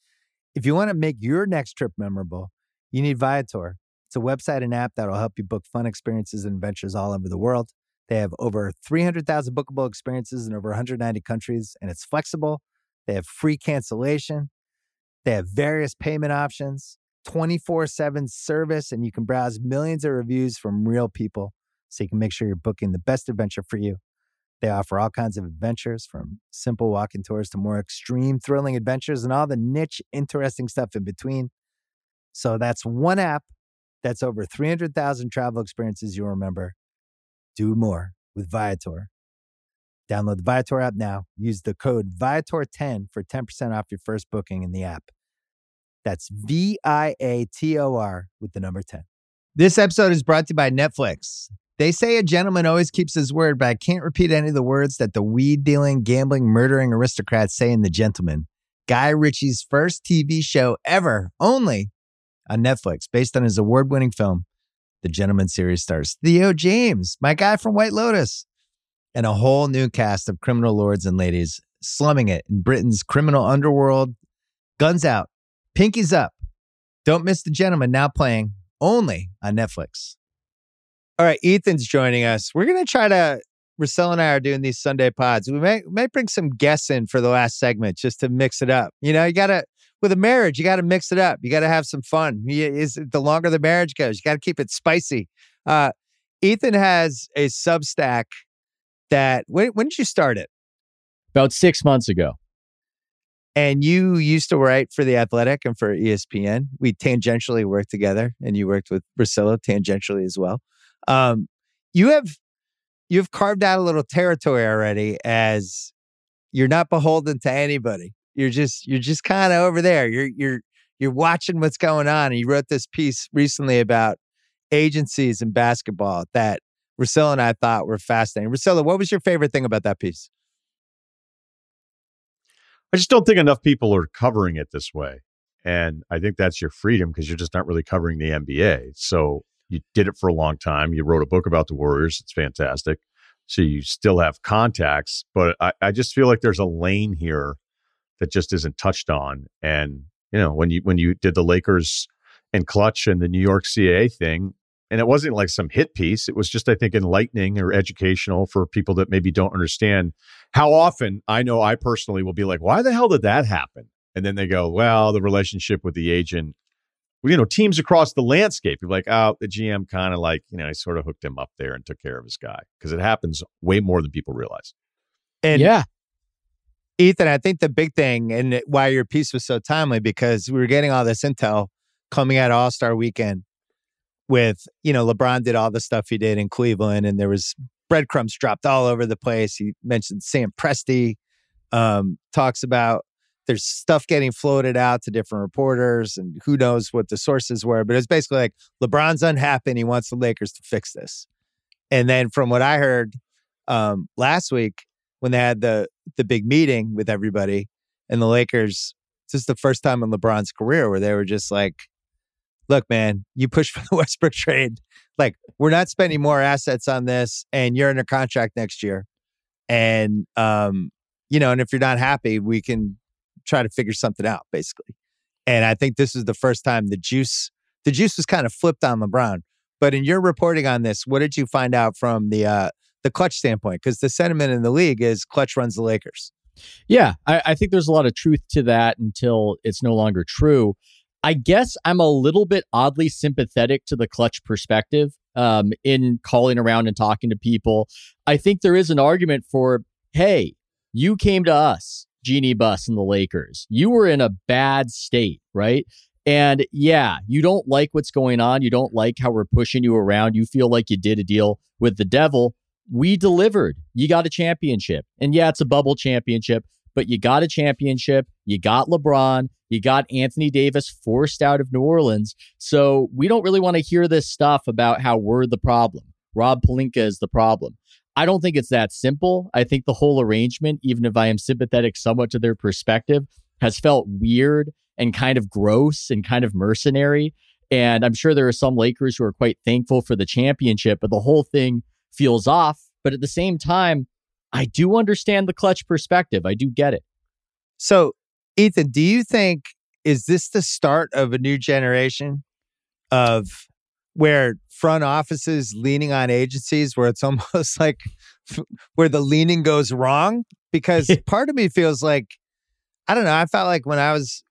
If you want to make your next trip memorable, you need Viator. It's a website and app that'll help you book fun experiences and adventures all over the world. They have over 300,000 bookable experiences in over 190 countries, and it's flexible. They have free cancellation. They have various payment options, 24 7 service, and you can browse millions of reviews from real people so you can make sure you're booking the best adventure for you. They offer all kinds of adventures from simple walking tours to more extreme, thrilling adventures and all the niche, interesting stuff in between. So that's one app that's over 300,000 travel experiences you'll remember. Do more with Viator. Download the Viator app now. Use the code Viator10 for 10% off your first booking in the app. That's V I A T O R with the number 10. This episode is brought to you by Netflix. They say a gentleman always keeps his word, but I can't repeat any of the words that the weed dealing, gambling, murdering aristocrats say in The Gentlemen. Guy Ritchie's first TV show ever, only on Netflix, based on his award winning film. The Gentlemen series stars Theo James, my guy from White Lotus, and a whole new cast of criminal lords and ladies slumming it in Britain's criminal underworld. Guns out, pinkies up. Don't miss The Gentlemen now playing only on Netflix. All right, Ethan's joining us. We're going to try to, Russillo and I are doing these Sunday pods. We may, may bring some guests in for the last segment just to mix it up. You know, you got to, with a marriage, you got to mix it up. You got to have some fun. Is the longer the marriage goes, you got to keep it spicy. Uh, Ethan has a Substack that when, when did you start it? About six months ago. And you used to write for the Athletic and for ESPN. We tangentially worked together, and you worked with Russillo tangentially as well. Um, you have you've carved out a little territory already as you're not beholden to anybody. You're just you're just kind of over there. You're you're you're watching what's going on. And you wrote this piece recently about agencies in basketball that Russillo and I thought were fascinating. Russillo, what was your favorite thing about that piece? I just don't think enough people are covering it this way. And I think that's your freedom because you're just not really covering the NBA. So you did it for a long time. You wrote a book about the Warriors. It's fantastic. So you still have contacts, but I, I just feel like there's a lane here that just isn't touched on. And you know, when you when you did the Lakers and Klutch and the New York CAA thing, and it wasn't like some hit piece. It was just, I think, enlightening or educational for people that maybe don't understand how often I know I personally will be like, why the hell did that happen? And then they go, well, the relationship with the agent, well, you know, teams across the landscape. You're like, oh, the GM kind of like, you know, I sort of hooked him up there and took care of his guy because it happens way more than people realize. And yeah. Ethan, I think the big thing and why your piece was so timely because we were getting all this intel coming out of All Star Weekend with you know LeBron did all the stuff he did in Cleveland, and there was breadcrumbs dropped all over the place. He mentioned Sam Presti, um, talks about there's stuff getting floated out to different reporters, and who knows what the sources were, but it's basically like LeBron's unhappy and he wants the Lakers to fix this. And then from what I heard um, last week when they had the the big meeting with everybody and the Lakers, this is the first time in LeBron's career where they were just like, look, man, you push <laughs> for the Westbrook trade. Like, we're not spending more assets on this, and you're under contract next year. And, um, you know, and if you're not happy, we can try to figure something out, basically. And I think this is the first time the juice, the juice was kind of flipped on LeBron. But in your reporting on this, what did you find out from the uh, the Klutch standpoint? Because the sentiment in the league is Klutch runs the Lakers. Yeah, I, I think there's a lot of truth to that until it's no longer true. I guess I'm a little bit oddly sympathetic to the Klutch perspective um, in calling around and talking to people. I think there is an argument for, hey, you came to us, Jeanie Buss and the Lakers. You were in a bad state, right? And yeah, you don't like what's going on. You don't like how we're pushing you around. You feel like you did a deal with the devil. We delivered. You got a championship. And yeah, it's a bubble championship, but you got a championship. You got LeBron. You got Anthony Davis forced out of New Orleans. So we don't really want to hear this stuff about how we're the problem. Rob Pelinka is the problem. I don't think it's that simple. I think the whole arrangement, even if I am sympathetic somewhat to their perspective, has felt weird and kind of gross and kind of mercenary. And I'm sure there are some Lakers who are quite thankful for the championship, but the whole thing feels off. But at the same time, I do understand the Klutch perspective. I do get it. So, Ethan, do you think is this the start of a new generation of where front offices leaning on agencies where it's <laughs> almost like <laughs> where the leaning goes wrong because part of me feels like I don't know, I felt like when I was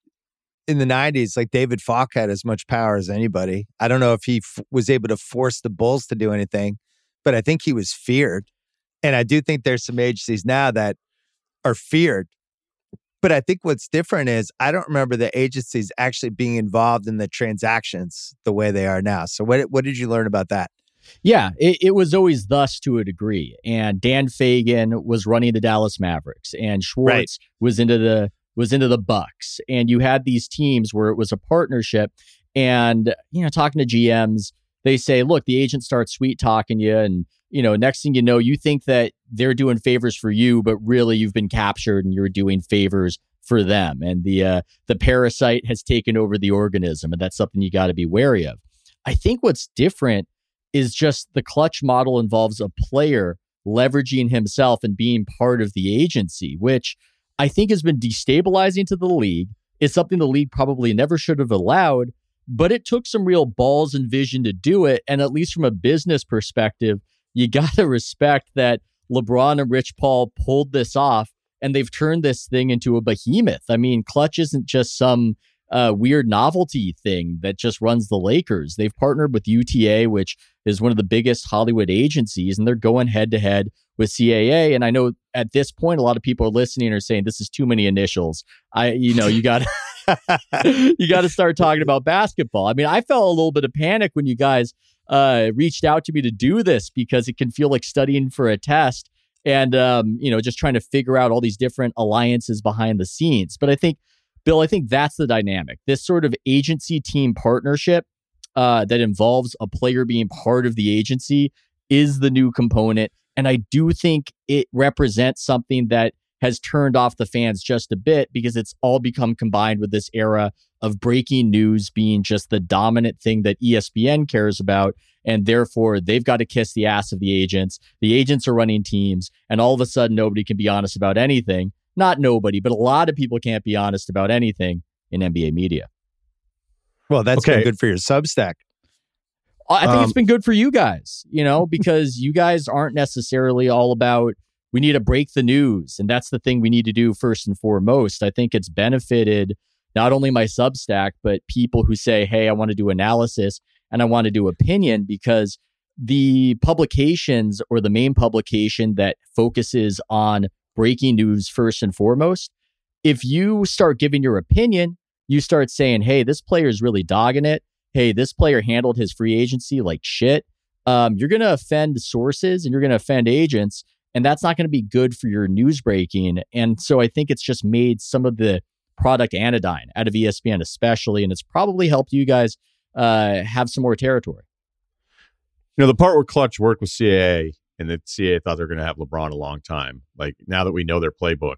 in the 90s like David Falk had as much power as anybody. I don't know if he f- was able to force the Bulls to do anything, but I think he was feared. And I do think there's some agencies now that are feared but I think what's different is I don't remember the agencies actually being involved in the transactions the way they are now. So what what did you learn about that? Yeah, it, it was always thus to a degree. And Dan Fegan was running the Dallas Mavericks, and Schwartz right. was into the was into the Bucks. And you had these teams where it was a partnership. And you know, talking to GMs, they say, "Look, the agent starts sweet talking you, and you know, next thing you know, you think that they're doing favors for you, but really you've been captured and you're doing favors for them. And the uh, the parasite has taken over the organism, and that's something you got to be wary of. I think what's different is just the Klutch model involves a player leveraging himself and being part of the agency, which I think has been destabilizing to the league. It's something the league probably never should have allowed, but it took some real balls and vision to do it. And at least from a business perspective, you <laughs> got to respect that LeBron and Rich Paul pulled this off and they've turned this thing into a behemoth. I mean, Klutch isn't just some uh, weird novelty thing that just runs the Lakers. They've partnered with UTA, which is one of the biggest Hollywood agencies, and they're going head to head with CAA. And I know at this point, a lot of people are listening are saying this is too many initials. I, you know, you got <laughs> <laughs> you got to start talking about basketball. I mean, I felt a little bit of panic when you guys uh, reached out to me to do this because it can feel like studying for a test and um, you know just trying to figure out all these different alliances behind the scenes. But I think, Bill, I think that's the dynamic. This sort of agency team partnership uh, that involves a player being part of the agency is the new component, and I do think it represents something that has turned off the fans just a bit because it's all become combined with this era of breaking news being just the dominant thing that ESPN cares about. And therefore, they've got to kiss the ass of the agents. The agents are running teams, and all of a sudden, nobody can be honest about anything. Not nobody, but a lot of people can't be honest about anything in NBA media. Well, that's okay. been good for your Substack. I think um, it's been good for you guys, you know, <laughs> because you guys aren't necessarily all about we need to break the news. And that's the thing we need to do first and foremost. I think it's benefited not only my Substack, but people who say, hey, I want to do analysis and I want to do opinion because the publications or the main publication that focuses on breaking news first and foremost, if you start giving your opinion, you start saying, hey, this player is really dogging it. Hey, this player handled his free agency like shit. Um, you're going to offend sources and you're going to offend agents. And that's not going to be good for your news breaking. And so I think it's just made some of the product anodyne out of ESPN, especially. And it's probably helped you guys uh, have some more territory. You know, the part where Klutch worked with CAA and that CAA thought they're going to have LeBron a long time. Like now that we know their playbook,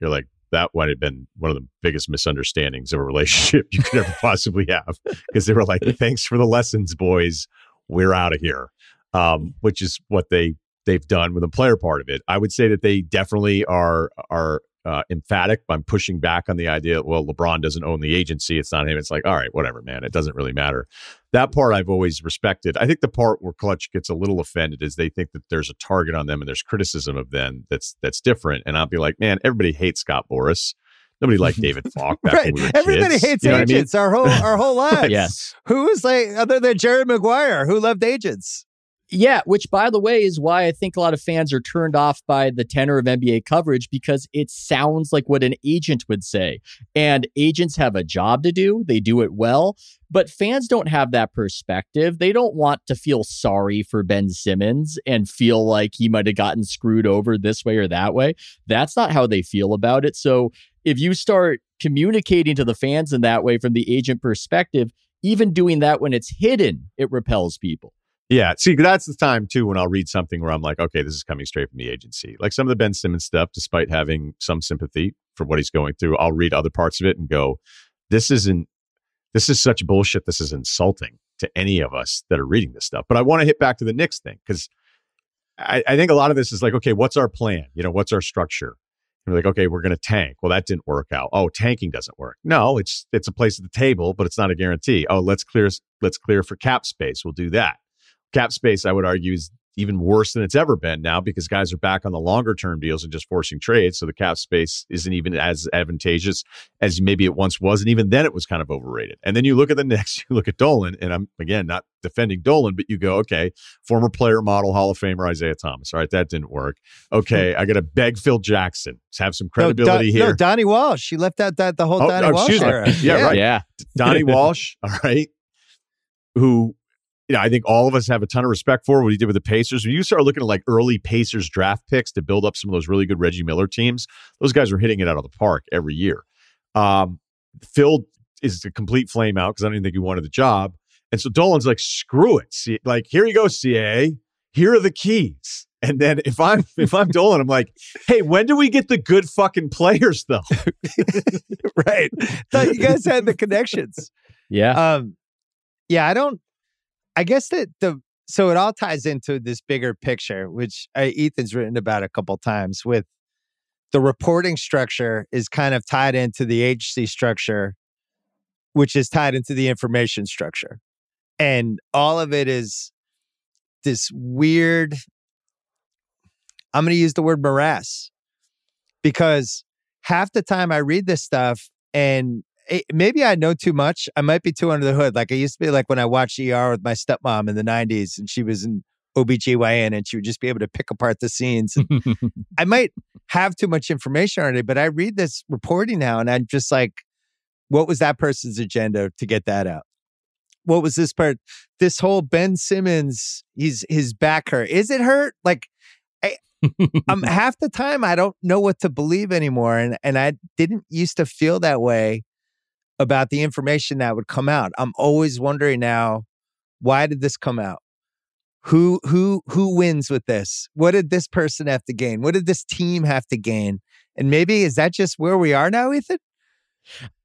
you're like, that might have been one of the biggest misunderstandings of a relationship you could ever possibly have because they were like, "Thanks for the lessons, boys. We're out of here," um, which is what they they've done with the player part of it. I would say that they definitely are are uh, emphatic. I'm pushing back on the idea. Well, LeBron doesn't own the agency; it's not him. It's like, all right, whatever, man. It doesn't really matter. That part I've always respected. I think the part where Klutch gets a little offended is they think that there's a target on them and there's criticism of them that's that's different. And I'll be like, man, everybody hates Scott Boras. Nobody liked <laughs> David Falk. right. We Everybody kids. hates you know agents I mean? our whole our whole <laughs> lives. yes. Who is like other than Jerry Maguire who loved agents? Yeah, which by the way is why I think a lot of fans are turned off by the tenor of NBA coverage because it sounds like what an agent would say. And agents have a job to do, they do it well, but fans don't have that perspective. They don't want to feel sorry for Ben Simmons and feel like he might have gotten screwed over this way or that way. That's not how they feel about it. So if you start communicating to the fans in that way from the agent perspective, even doing that when it's hidden, it repels people. Yeah. See, that's the time too when I'll read something where I'm like, okay, this is coming straight from the agency. Like some of the Ben Simmons stuff, despite having some sympathy for what he's going through, I'll read other parts of it and go, this isn't, this is such bullshit. This is insulting to any of us that are reading this stuff. But I want to hit back to the Knicks thing because I, I, think a lot of this is like, okay, what's our plan? You know, what's our structure? And we're like, okay, we're going to tank. Well, that didn't work out. Oh, tanking doesn't work. No, it's it's a place at the table, but it's not a guarantee. Oh, let's clear let's clear for cap space. We'll do that cap space, I would argue, is even worse than it's ever been now because guys are back on the longer term deals and just forcing trades. So the cap space isn't even as advantageous as maybe it once was. And even then it was kind of overrated. And then you look at the <laughs> next, you look at Dolan, and I'm again not defending Dolan, but you go, okay, former player model Hall of Famer Isiah Thomas. All right, that didn't work. Okay, hmm. I got to beg Phil Jackson to have some credibility no, Don, here. No, Donnie Walsh. She left out that the whole oh, Donnie oh, Walsh era. Yeah, yeah, right. Yeah. Donnie <laughs> Walsh, all right, who you know, I think all of us have a ton of respect for what he did with the Pacers. When you start looking at like early Pacers draft picks to build up some of those really good Reggie Miller teams, those guys are hitting it out of the park every year. Um, Phil is a complete flame out because I don't even think he wanted the job. And so Dolan's like, screw it. See, like, here you go, CA. Here are the keys. And then if I'm <laughs> if I'm Dolan, I'm like, hey, when do we get the good fucking players though? <laughs> right. Thought you guys had the connections. Yeah. Um, yeah, I don't I guess that the so it all ties into this bigger picture, which uh, Ethan's written about a couple times. With the reporting structure is kind of tied into the agency structure, which is tied into the information structure, and all of it is this weird. I'm going to use the word morass because half the time I read this stuff and it, maybe I know too much. I might be too under the hood. Like I used to be like when I watched ER with my stepmom in the 90s and she was in OBGYN and she would just be able to pick apart the scenes. <laughs> I might have too much information on it, but I read this reporting now and I'm just like, what was that person's agenda to get that out? What was this part? This whole Ben Simmons, he's his back hurt. Is it hurt? Like I'm <laughs> half the time I don't know what to believe anymore, and and I didn't used to feel that way about the information that would come out. I'm always wondering now, why did this come out? Who who who wins with this? What did this person have to gain? What did this team have to gain? And maybe is that just where we are now, Ethan?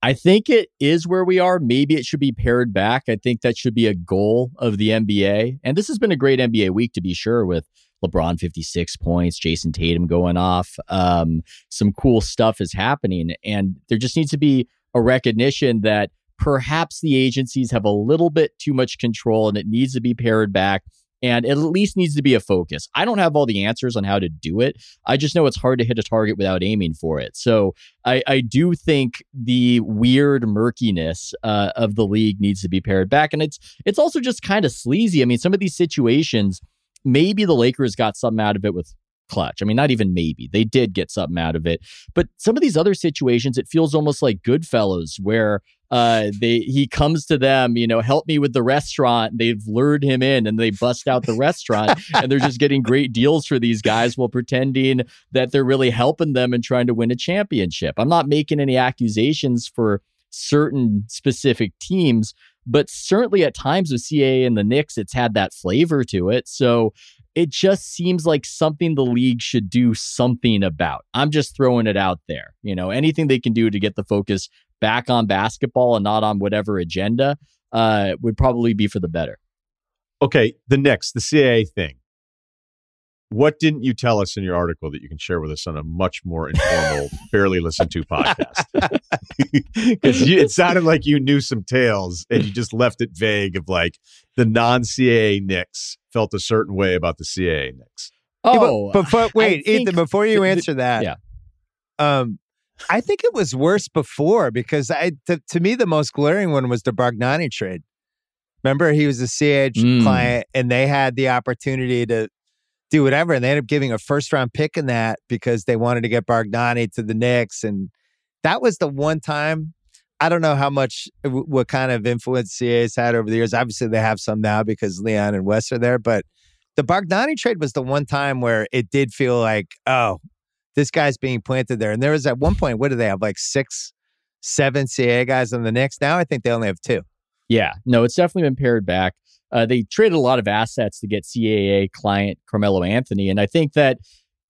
I think it is where we are. Maybe it should be pared back. I think that should be a goal of the NBA. And this has been a great NBA week to be sure with LeBron 56 points, Jayson Tatum going off. Um, some cool stuff is happening. And there just needs to be a recognition that perhaps the agencies have a little bit too much control and it needs to be pared back and it at least needs to be a focus. I don't have all the answers on how to do it. I just know it's hard to hit a target without aiming for it. So I, I do think the weird murkiness uh, of the league needs to be pared back, and it's it's also just kind of sleazy. I mean, some of these situations, maybe the Lakers got something out of it with Klutch. I mean, not even maybe. They did get something out of it. But some of these other situations, it feels almost like Goodfellas, where uh, they he comes to them, you know, help me with the restaurant. They've lured him in and they bust out the restaurant and they're just getting great deals for these guys while pretending that they're really helping them and trying to win a championship. I'm not making any accusations for certain specific teams, but certainly at times with CAA and the Knicks, it's had that flavor to it. So it just seems like something the league should do something about. I'm just throwing it out there. You know, anything they can do to get the focus back on basketball and not on whatever agenda uh, would probably be for the better. Okay, the next, the CAA thing. What didn't you tell us in your article that you can share with us on a much more informal, <laughs> barely listened to podcast? <laughs> Because it sounded like you knew some tales and you just left it vague of like the non CAA Knicks felt a certain way about the CAA Knicks. Oh, yeah, but, but, wait, Ethan, before you answer that, yeah. um, I think it was worse before because I, to, to me, the most glaring one was the Bargnani trade. Remember, he was a CH mm. client, and they had the opportunity to do whatever. And they ended up giving a first round pick in that because they wanted to get Bargnani to the Knicks. And that was the one time. I don't know how much, uh, what kind of influence CA's had over the years. Obviously, they have some now because Leon and Wes are there. But the Bargnani trade was the one time where it did feel like, oh, this guy's being planted there. And there was at one point, what do they have? Like six, seven CA guys on the Knicks. Now I think they only have two. Yeah, no, it's definitely been pared back. Uh, they traded a lot of assets to get CAA client Carmelo Anthony, and I think that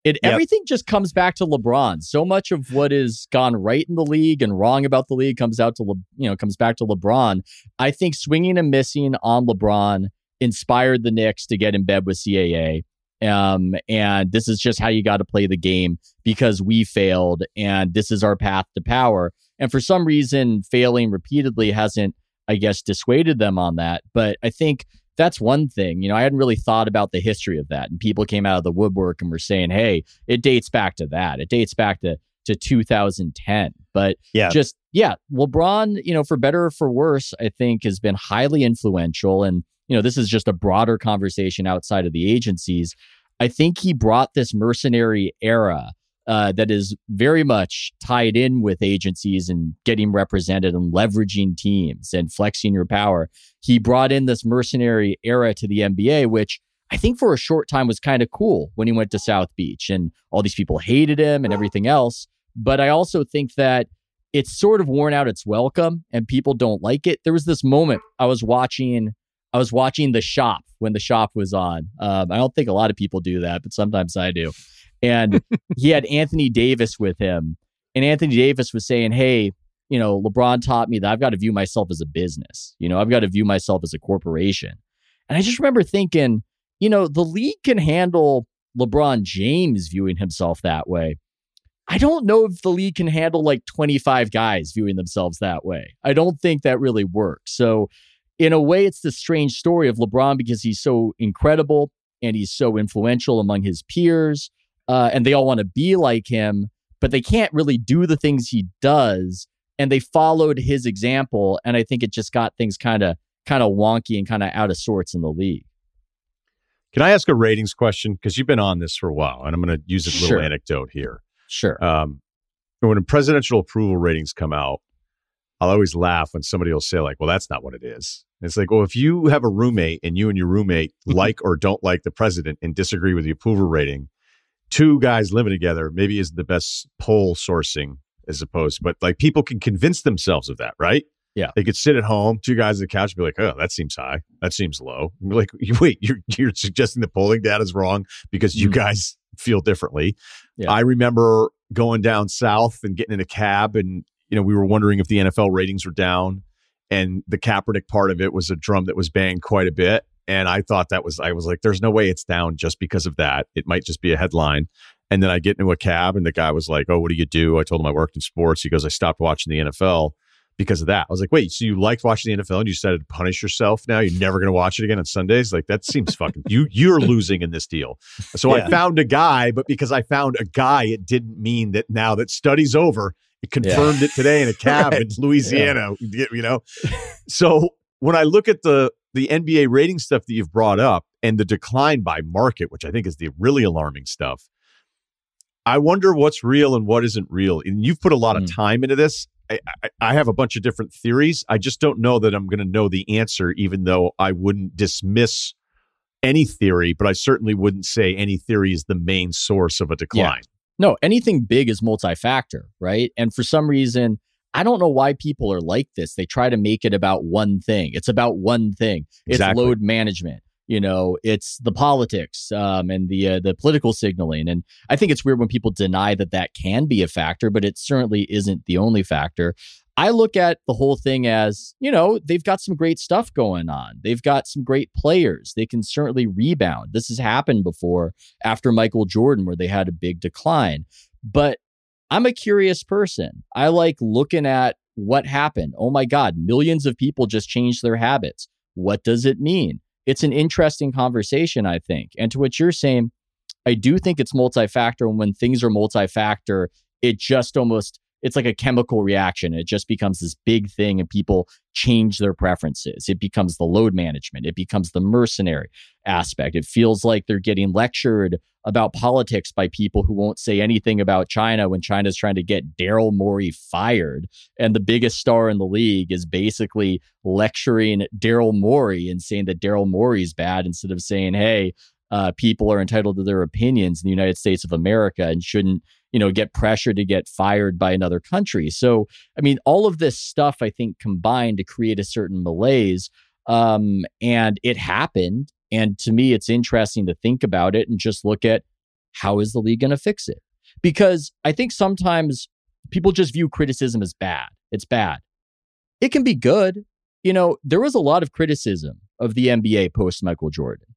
it yep. everything just comes back to LeBron. So much of what is gone right in the league and wrong about the league comes out to Le, you know comes back to LeBron. I think swinging and missing on LeBron inspired the Knicks to get in bed with CAA. Um, and this is just how you got to play the game because we failed, and this is our path to power. And for some reason, failing repeatedly hasn't I guess, dissuaded them on that. But I think that's one thing. You know, I hadn't really thought about the history of that. And people came out of the woodwork and were saying, hey, it dates back to that. It dates back to to 2010. But yeah. just yeah, LeBron, you know, for better or for worse, I think has been highly influential. And, you know, this is just a broader conversation outside of the agencies. I think he brought this mercenary era uh, that is very much tied in with agencies and getting represented and leveraging teams and flexing your power. He brought in this mercenary era to the NBA, which I think for a short time was kind of cool when he went to South Beach and all these people hated him and everything else. But I also think that it's sort of worn out its welcome and people don't like it. There was this moment I was watching I was watching The Shop when The Shop was on. Um, I don't think a lot of people do that, but sometimes I do. And <laughs> he had Anthony Davis with him. And Anthony Davis was saying, Hey, you know, LeBron taught me that I've got to view myself as a business. You know, I've got to view myself as a corporation. And I just remember thinking, you know, the league can handle LeBron James viewing himself that way. I don't know if the league can handle like 25 guys viewing themselves that way. I don't think that really works. So, in a way, it's the strange story of LeBron because he's so incredible and he's so influential among his peers uh, and they all want to be like him, but they can't really do the things he does. And they followed his example, and I think it just got things kind of kind of wonky and kind of out of sorts in the league. Can I ask a ratings question? Because you've been on this for a while, and I'm going to use a little sure. anecdote here. Sure. Um, when presidential approval ratings come out, I'll always laugh when somebody will say, like, well, that's not what it is. And it's like, well, if you have a roommate and you and your roommate like or don't like the president and disagree with the approval rating, two guys living together maybe is the best poll sourcing as opposed, but like people can convince themselves of that, right? Yeah. They could sit at home, two guys on the couch, be like, oh, that seems high. That seems low. Like, <laughs> wait, you're, you're suggesting the polling data is wrong because you mm. guys feel differently. Yeah. I remember going down south and getting in a cab, and, you know, we were wondering if the NFL ratings were down. And the Kaepernick part of it was a drum that was banged quite a bit. And I thought that was, I was like, there's no way it's down just because of that. It might just be a headline. And then I get into a cab and the guy was like, Oh, what do you do? I told him I worked in sports. He goes, I stopped watching the NFL because of that. I was like, Wait, so you liked watching the NFL and you decided to punish yourself now? You're never going to watch it again on Sundays? Like, that seems fucking, you, you're losing in this deal. So yeah. I found a guy, but because I found a guy, it didn't mean that now that study's over, it confirmed yeah. it today in a cab <laughs> right. in Louisiana, yeah. you know? So when I look at the the NBA rating stuff that you've brought up and the decline by market, which I think is the really alarming stuff. I wonder what's real and what isn't real. And you've put a lot mm. of time into this. I, I, I, have a bunch of different theories. I just don't know that I'm going to know the answer, even though I wouldn't dismiss any theory, but I certainly wouldn't say any theory is the main source of a decline. Yeah. No, anything big is multi factor, right? And for some reason, I don't know why people are like this. They try to make it about one thing. It's about one thing. It's exactly. load management. You know, it's the politics um, and the uh, the political signaling, and I think it's weird when people deny that that can be a factor, but it certainly isn't the only factor. I look at the whole thing as, you know, they've got some great stuff going on. They've got some great players. They can certainly rebound. This has happened before after Michael Jordan, where they had a big decline. But I'm a curious person. I like looking at what happened. Oh my God, millions of people just changed their habits. What does it mean? It's an interesting conversation, I think. And to what you're saying, I do think it's multi-factor. And when things are multi-factor, it just almost it's like a chemical reaction. It just becomes this big thing and people change their preferences. It becomes the load management. It becomes the mercenary aspect. It feels like they're getting lectured about politics by people who won't say anything about China when China's trying to get Daryl Morey fired. And the biggest star in the league is basically lecturing Daryl Morey and saying that Daryl Morey's bad instead of saying, hey, uh, people are entitled to their opinions in the United States of America and shouldn't you know, get pressured to get fired by another country. So, I mean, all of this stuff, I think, combined to create a certain malaise. Um, and it happened. And to me, it's interesting to think about it and just look at how is the league going to fix it? Because I think sometimes people just view criticism as bad. It's bad. It can be good. You know, there was a lot of criticism of the NBA post Michael Jordan,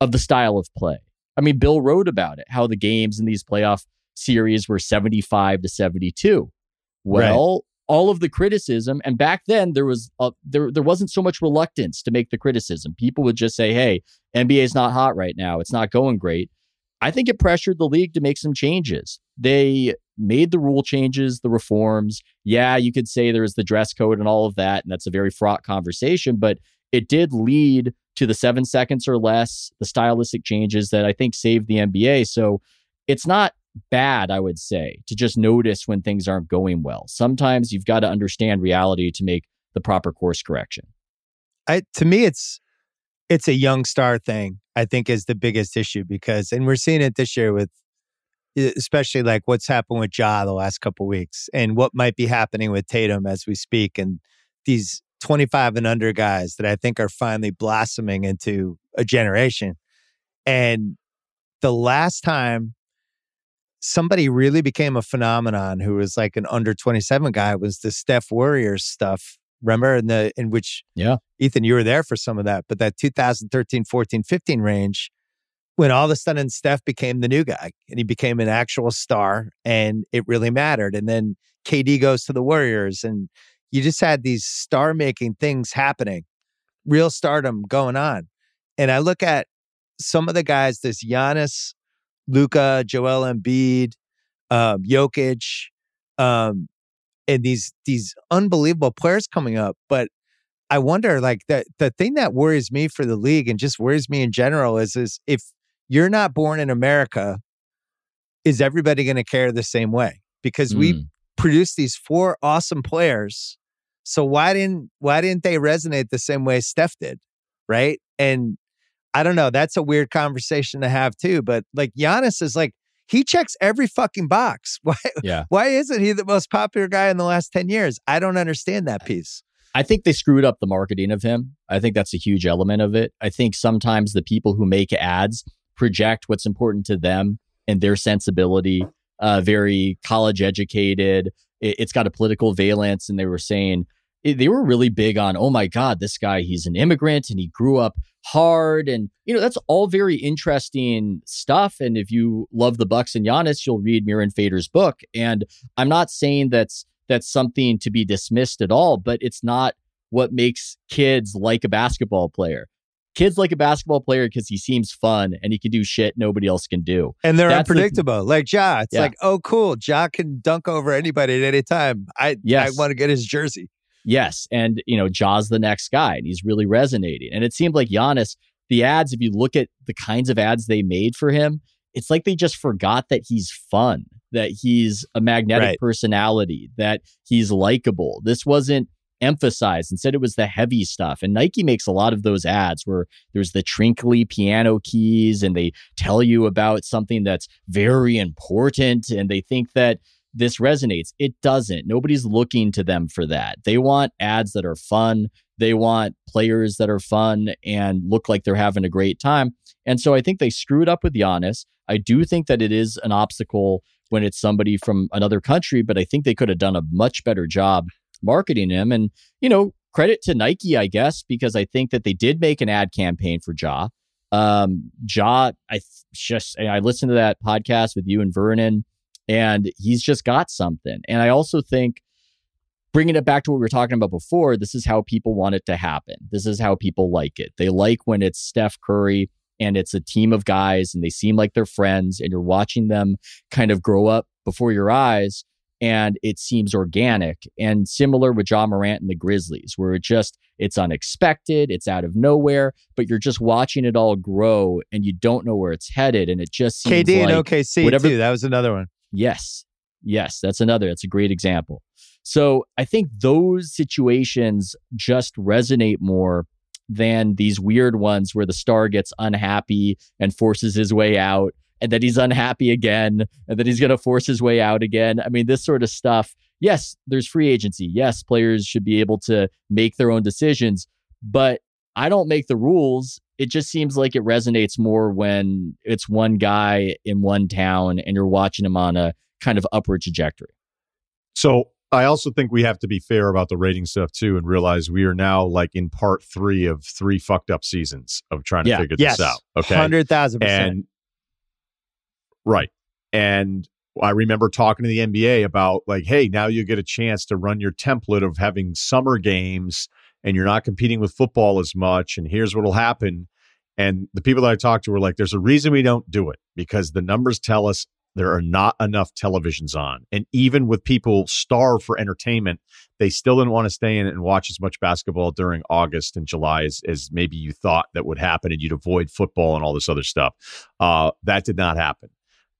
of the style of play. I mean, Bill wrote about it, how the games in these playoff series were 75 to 72. Well, right. all of the criticism and back then there was a, there there wasn't so much reluctance to make the criticism. People would just say, "Hey, NBA's not hot right now. It's not going great." I think it pressured the league to make some changes. They made the rule changes, the reforms. Yeah, you could say there was the dress code and all of that, and that's a very fraught conversation, but it did lead to the seven seconds or less, the stylistic changes that I think saved the NBA. So it's not bad, I would say, to just notice when things aren't going well. Sometimes you've got to understand reality to make the proper course correction. I to me it's it's a young star thing, I think is the biggest issue because and we're seeing it this year with especially like what's happened with Ja the last couple weeks and what might be happening with Tatum as we speak and these 25 and under guys that I think are finally blossoming into a generation. And the last time somebody really became a phenomenon who was like an under 27 guy was the Steph Warriors stuff. Remember in the in which yeah Ethan you were there for some of that but that 2013 14 15 range when all of a sudden Steph became the new guy and he became an actual star and it really mattered and then KD goes to the Warriors and you just had these star making things happening real stardom going on and I look at some of the guys this Giannis Luka, Joel Embiid, um, Jokic, um, and these these unbelievable players coming up. But I wonder, like the the thing that worries me for the league and just worries me in general is is if you're not born in America, is everybody going to care the same way? Because mm. we produce these four awesome players. So why didn't why didn't they resonate the same way Steph did? Right. And I don't know. That's a weird conversation to have too. But like Giannis is like, he checks every fucking box. <laughs> Why, yeah. why isn't he the most popular guy in the last 10 years? I don't understand that piece. I think they screwed up the marketing of him. I think that's a huge element of it. I think sometimes the people who make ads project what's important to them and their sensibility, uh, very college educated. It, has got a political valence. And they were saying, they were really big on, oh my God, this guy, he's an immigrant and he grew up hard. And, you know, that's all very interesting stuff. And if you love the Bucks and Giannis, you'll read Mirin Fader's book. And I'm not saying that's that's something to be dismissed at all, but it's not what makes kids like a basketball player. Kids like a basketball player because he seems fun and he can do shit nobody else can do. And they're That's unpredictable. The, like Ja. It's yeah. like, oh cool. Ja can dunk over anybody at any time. I yes. I want to get his jersey. Yes. And, you know, Ja's the next guy and he's really resonating. And it seemed like Giannis, the ads, if you look at the kinds of ads they made for him, it's like they just forgot that he's fun, that he's a magnetic right. personality, that he's likable. This wasn't emphasized. Instead, it was the heavy stuff. And Nike makes a lot of those ads where there's the trinkly piano keys and they tell you about something that's very important. And they think that this resonates. It doesn't. Nobody's looking to them for that. They want ads that are fun, They want players that are fun and look like they're having a great time. And so I think they screwed up with Giannis. I do think that it is an obstacle when it's somebody from another country, but I think they could have done a much better job marketing him. And, you know, credit to Nike, I guess, because I think that they did make an ad campaign for Ja. Um, Ja, I just I listened to that podcast with you and Vernon, and he's just got something. And I also think bringing it back to what we were talking about before, this is how people want it to happen. This is how people like it. They like when it's Steph Curry and it's a team of guys and they seem like they're friends and you're watching them kind of grow up before your eyes and it seems organic and similar with Ja Morant and the Grizzlies, where it just it's unexpected, it's out of nowhere, but you're just watching it all grow and you don't know where it's headed, and it just seems KD like and OKC whatever, too. That was another one. Yes, yes, that's another. That's a great example. So I think those situations just resonate more than these weird ones where the star gets unhappy and forces his way out and that he's unhappy again and that he's going to force his way out again. I mean, this sort of stuff. Yes, there's free agency. Yes, players should be able to make their own decisions, but I don't make the rules. It just seems like it resonates more when it's one guy in one town and you're watching him on a kind of upward trajectory. So I also think we have to be fair about the rating stuff too and realize we are now like in part three of three fucked up seasons of trying to yeah. figure yes. this out. Okay. 100,000%. And Right. And I remember talking to the NBA about like, hey, now you get a chance to run your template of having summer games and you're not competing with football as much. And here's what'll happen. And the people that I talked to were like, there's a reason we don't do it because the numbers tell us there are not enough televisions on. And even with people starved for entertainment, they still didn't want to stay in and watch as much basketball during August and July as, as maybe you thought that would happen and you'd avoid football and all this other stuff. Uh, that did not happen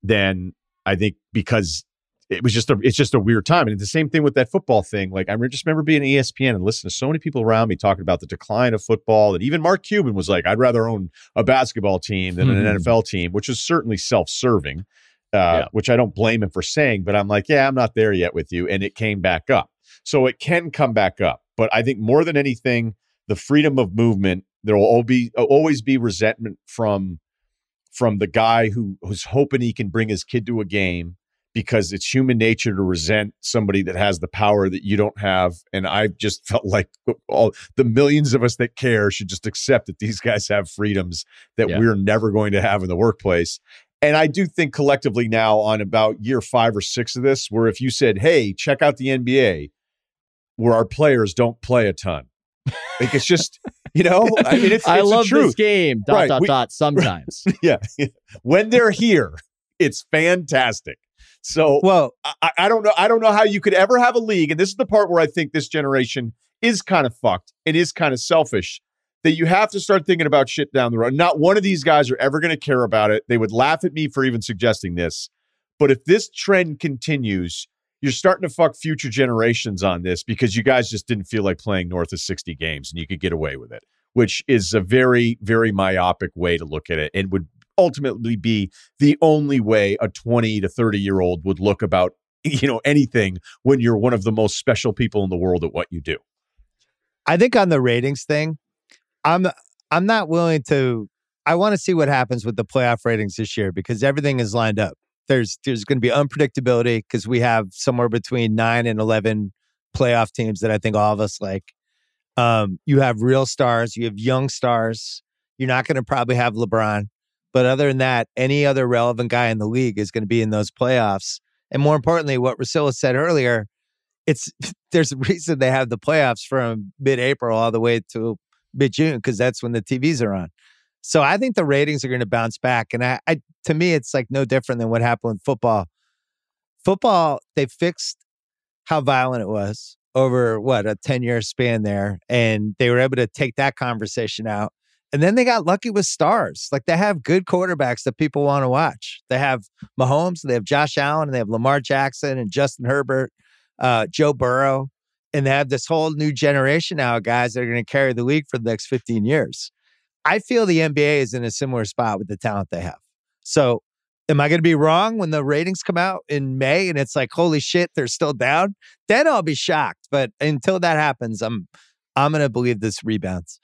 then I think because it was just a it's just a weird time. And the same thing with that football thing. Like I just remember being ESPN and listening to so many people around me talking about the decline of football. And even Mark Cuban was like, I'd rather own a basketball team than an hmm. NFL team, which is certainly self-serving. Uh, yeah. which I don't blame him for saying, but I'm like, yeah, I'm not there yet with you. And it came back up. So it can come back up. But I think more than anything, the freedom of movement, there will be always be resentment from from the guy who who's hoping he can bring his kid to a game because it's human nature to resent somebody that has the power that you don't have. And I just <laughs> felt like all the millions of us that care should just accept that these guys have freedoms that yeah. we're never going to have in the workplace. And I do think collectively now on about year five or six of this, where if you said, Hey, check out the NBA, where our players don't play a ton. Like it's just <laughs> you know, I mean, it's, <laughs> I it's love this game. Dot right. dot we, dot. Sometimes, yeah. When they're here, it's fantastic. So, well, I, I, don't know. I don't know how you could ever have a league, and this is the part where I think this generation is kind of fucked and is kind of selfish. That you have to start thinking about shit down the road. Not one of these guys are ever going to care about it. They would laugh at me for even suggesting this. But if this trend continues, you're starting to fuck future generations on this because you guys just didn't feel like playing north of 60 games and you could get away with it, which is a very, very myopic way to look at it and would ultimately be the only way a 20 to 30 year old would look about, <laughs> you know, anything when you're one of the most special people in the world at what you do. I think on the ratings thing, I'm I'm not willing to I want to see what happens with the playoff ratings this year because everything is lined up there's there's going to be unpredictability because we have somewhere between nine and eleven playoff teams that I think all of us like. Um, you have real stars, you have young stars. You're not going to probably have LeBron, but other than that, any other relevant guy in the league is going to be in those playoffs. And more importantly, what Russillo said earlier, it's <laughs> there's a reason they have the playoffs from mid-April all the way to mid-June because that's when the TVs are on. So I think the ratings are going to bounce back. And I, I, to me, it's like no different than what happened with football. Football, they fixed how violent it was over what a 10 year span there. And they were able to take that conversation out. And then they got lucky with stars. Like they have good quarterbacks that people want to watch. They have Mahomes, they have Josh Allen, and they have Lamar Jackson and Justin Herbert, uh, Joe Burrow. And they have this whole new generation now of guys that are going to carry the league for the next 15 years. I feel the NBA is in a similar spot with the talent they have. So, am I going to be wrong when the ratings come out in May and it's like, holy shit, they're still down? Then I'll be shocked. But until that happens, I'm I'm going to believe this rebounds.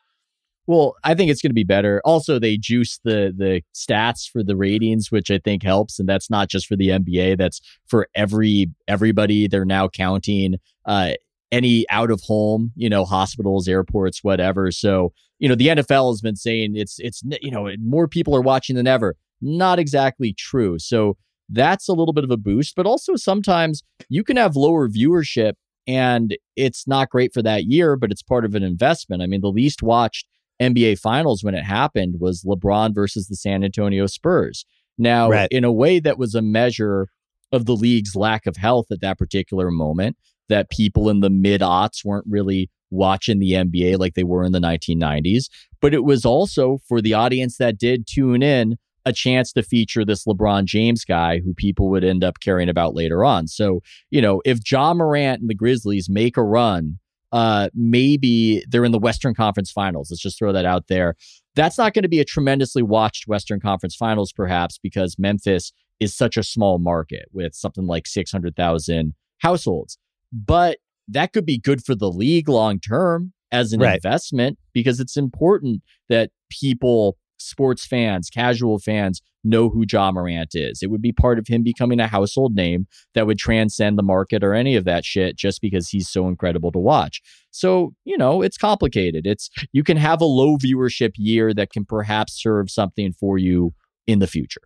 Well, I think it's going to be better. Also, they juice the the stats for the ratings, which I think helps, and that's not just for the NBA. That's for every everybody. They're now counting uh, any out of home, you know, hospitals, airports, whatever. So, you know, the NFL has been saying it's it's you know more people are watching than ever. Not exactly true. So that's a little bit of a boost, but also sometimes you can have lower viewership and it's not great for that year, but it's part of an investment. I mean, the least watched NBA Finals when it happened was LeBron versus the San Antonio Spurs. Now, right. in a way that was a measure of the league's lack of health at that particular moment, that people in the mid aughts weren't really watching the NBA like they were in the 1990s. But it was also for the audience that did tune in a chance to feature this LeBron James guy who people would end up caring about later on. So, you know, if Ja Morant and the Grizzlies make a run uh, maybe they're in the Western Conference Finals. Let's just throw that out there. That's not going to be a tremendously watched Western Conference Finals, perhaps, because Memphis is such a small market with something like 600,000 households. But that could be good for the league long term as an right. investment because it's important that people sports fans, casual fans know who Ja Morant is. It would be part of him becoming a household name that would transcend the market or any of that shit just because he's so incredible to watch. So, you know, it's complicated. It's you can have a low viewership year that can perhaps serve something for you in the future.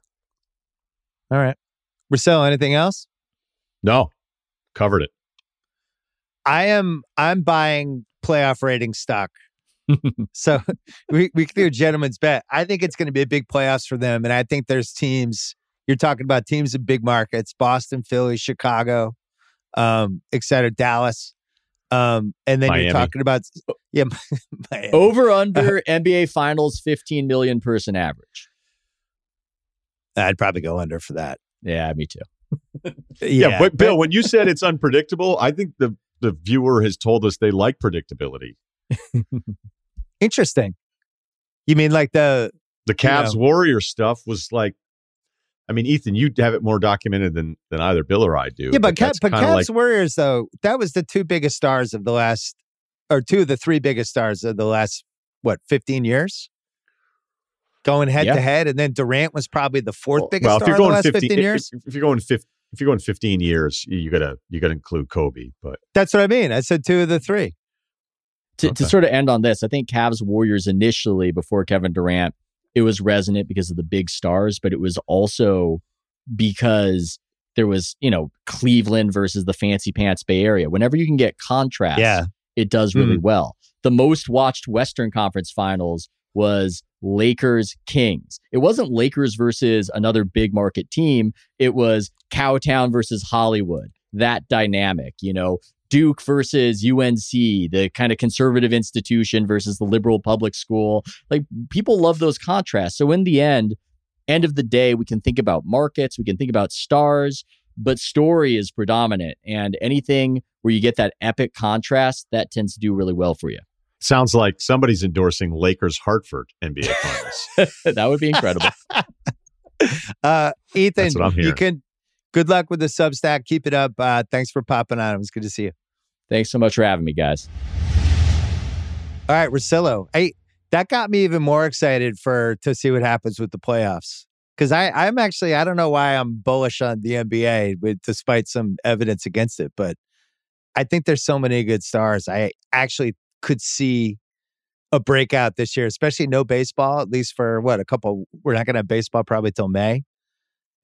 All right. Marcel, anything else? No. Covered it. I am I'm buying playoff rating stock <laughs> so we, we can do a gentleman's bet. I think it's going to be a big playoffs for them. And I think there's teams, you're talking about teams in big markets, Boston, Philly, Chicago, um, et cetera, Dallas. Um, and then Miami. you're talking about, yeah, <laughs> over under NBA finals, 15 million person average. I'd probably go under for that. Yeah, me too. <laughs> yeah, yeah, but Bill, when you said it's unpredictable, I think the the viewer has told us they like predictability. Interesting. You mean like the the Cavs you know, Warrior stuff was like I mean, Ethan, you have it more documented than than either Bill or I do. Yeah, but, but, but Cavs like, Warriors though, that was the two biggest stars of the last or two of the three biggest stars of the last what, 15 years? Going head yeah. to head and then Durant was probably the fourth biggest well, if you're going 15, 15 years. If, if, you're going 15 if you're going 15 years, you gotta you gotta include Kobe. But that's what I mean. I said two of the three to, okay. to sort of end on this, I think Cavs Warriors initially before Kevin Durant, it was resonant because of the big stars, but it was also because there was, you know, Cleveland versus the fancy pants Bay Area. Whenever you can get contrast, yeah. it does really mm. well. The most watched Western Conference finals was Lakers Kings. It wasn't Lakers versus another big market team. It was Cowtown versus Hollywood. That dynamic, you know, Duke versus UNC, the kind of conservative institution versus the liberal public school. Like people love those contrasts. So in the end, end of the day, we can think about markets, we can think about stars, but story is predominant. And anything where you get that epic contrast, that tends to do really well for you. Sounds like somebody's endorsing Lakers Hartford NBA Finals. <laughs> that would be incredible. <laughs> uh, Ethan, you can good luck with the Substack. Keep it up. Uh, thanks for popping on. It was good to see you. Thanks so much for having me, guys. All right, Russillo. Hey, that got me even more excited for to see what happens with the playoffs. Because I, I'm actually, I don't know why I'm bullish on the NBA, with, despite some evidence against it, but I think there's so many good stars. I actually could see a breakout this year, especially no baseball, at least for what a couple. We're not going to have baseball probably till May.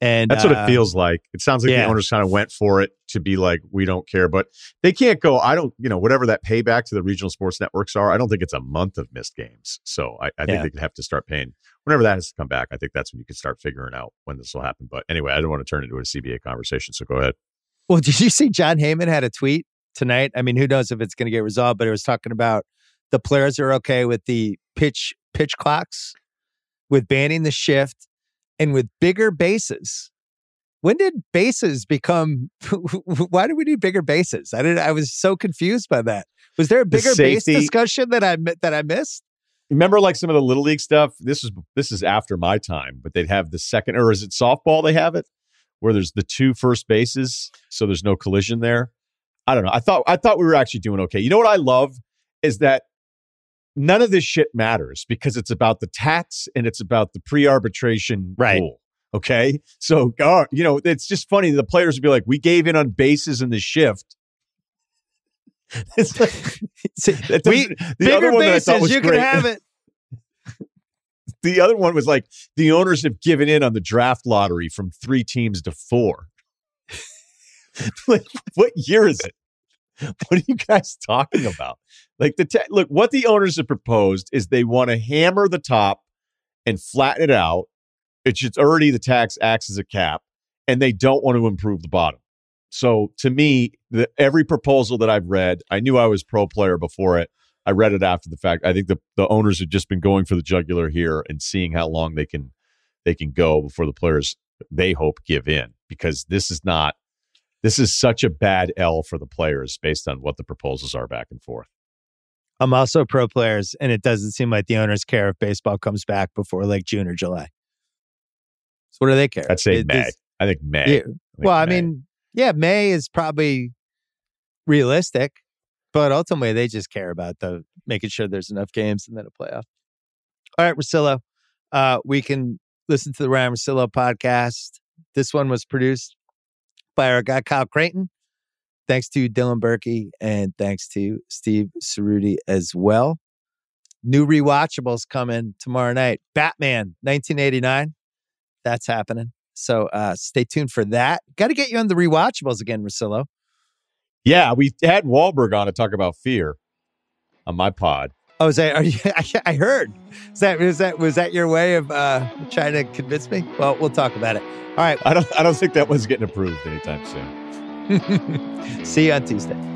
And that's what it uh, feels like. It sounds like yeah. the owners kind of went for it to be like, we don't care, but they can't go. I don't, you know, whatever that payback to the regional sports networks are. I don't think it's a month of missed games. So I, I think yeah. they could have to start paying whenever that has to come back. I think that's when you can start figuring out when this will happen. But anyway, I don't want to turn it into a CBA conversation. So go ahead. Well, <laughs> did you see Jon Heyman had a tweet tonight? I mean, who knows if it's going to get resolved, but it was talking about the players are okay with the pitch pitch clocks, with banning the shift, and with bigger bases. When did bases become <laughs> why do we need bigger bases? I did i was so confused by that. Was there a bigger the base discussion that i that i missed? Remember like some of the little league stuff? This is this is after my time but they'd have the second or is it softball they have it? Where there's the two first bases so there's no collision there? I don't know. I thought i thought we were actually doing okay. You know what i love is that none of this shit matters because it's about the tax and it's about the pre-arbitration Right. rule. Okay, so uh, you know it's just funny. The players would be like, "We gave in on bases in the shift." <laughs> it's like, See, <laughs> we the other bigger one that I thought bases, was you great- can have it. <laughs> the other one was like the owners have given in on the draft lottery from three teams to four. like, what year is it? <laughs> What are you guys talking about? Like the ta- look, what the owners have proposed is they want to hammer the top and flatten it out. It's just already the tax acts as a cap, and they don't want to improve the bottom. So to me, the, every proposal that I've read, I knew I was pro player before it. I read it after the fact. I think the, the owners have just been going for the jugular here and seeing how long they can they can go before the players they hope give in because this is not this is such a bad L for the players based on what the proposals are back and forth. I'm also pro players, and it doesn't seem like the owners care if baseball comes back before like June or July. So what do they care? I'd say It- May. this- I think May. Yeah. I think well, I mean, yeah, May is probably realistic, but ultimately they just care about the making sure there's enough games and then a playoff. All right, Russillo, uh, we can listen to the Ryen Russillo podcast. This one was produced by our guy Kyle Crichton. Thanks to Dylan Berkey and thanks to Steve Cerruti as well. New rewatchables coming tomorrow night. Batman 1989. That's happening. So uh, stay tuned for that. Got to get you on the rewatchables again, Russillo. yeah, we had Wahlberg on to talk about fear on my pod. Oh, is that? Are you, I, <laughs> I heard. Is that was that was that your way of uh, trying to convince me? Well, we'll talk about it. All right. I don't I don't think that one's getting approved anytime soon. <laughs> See you on Tuesday.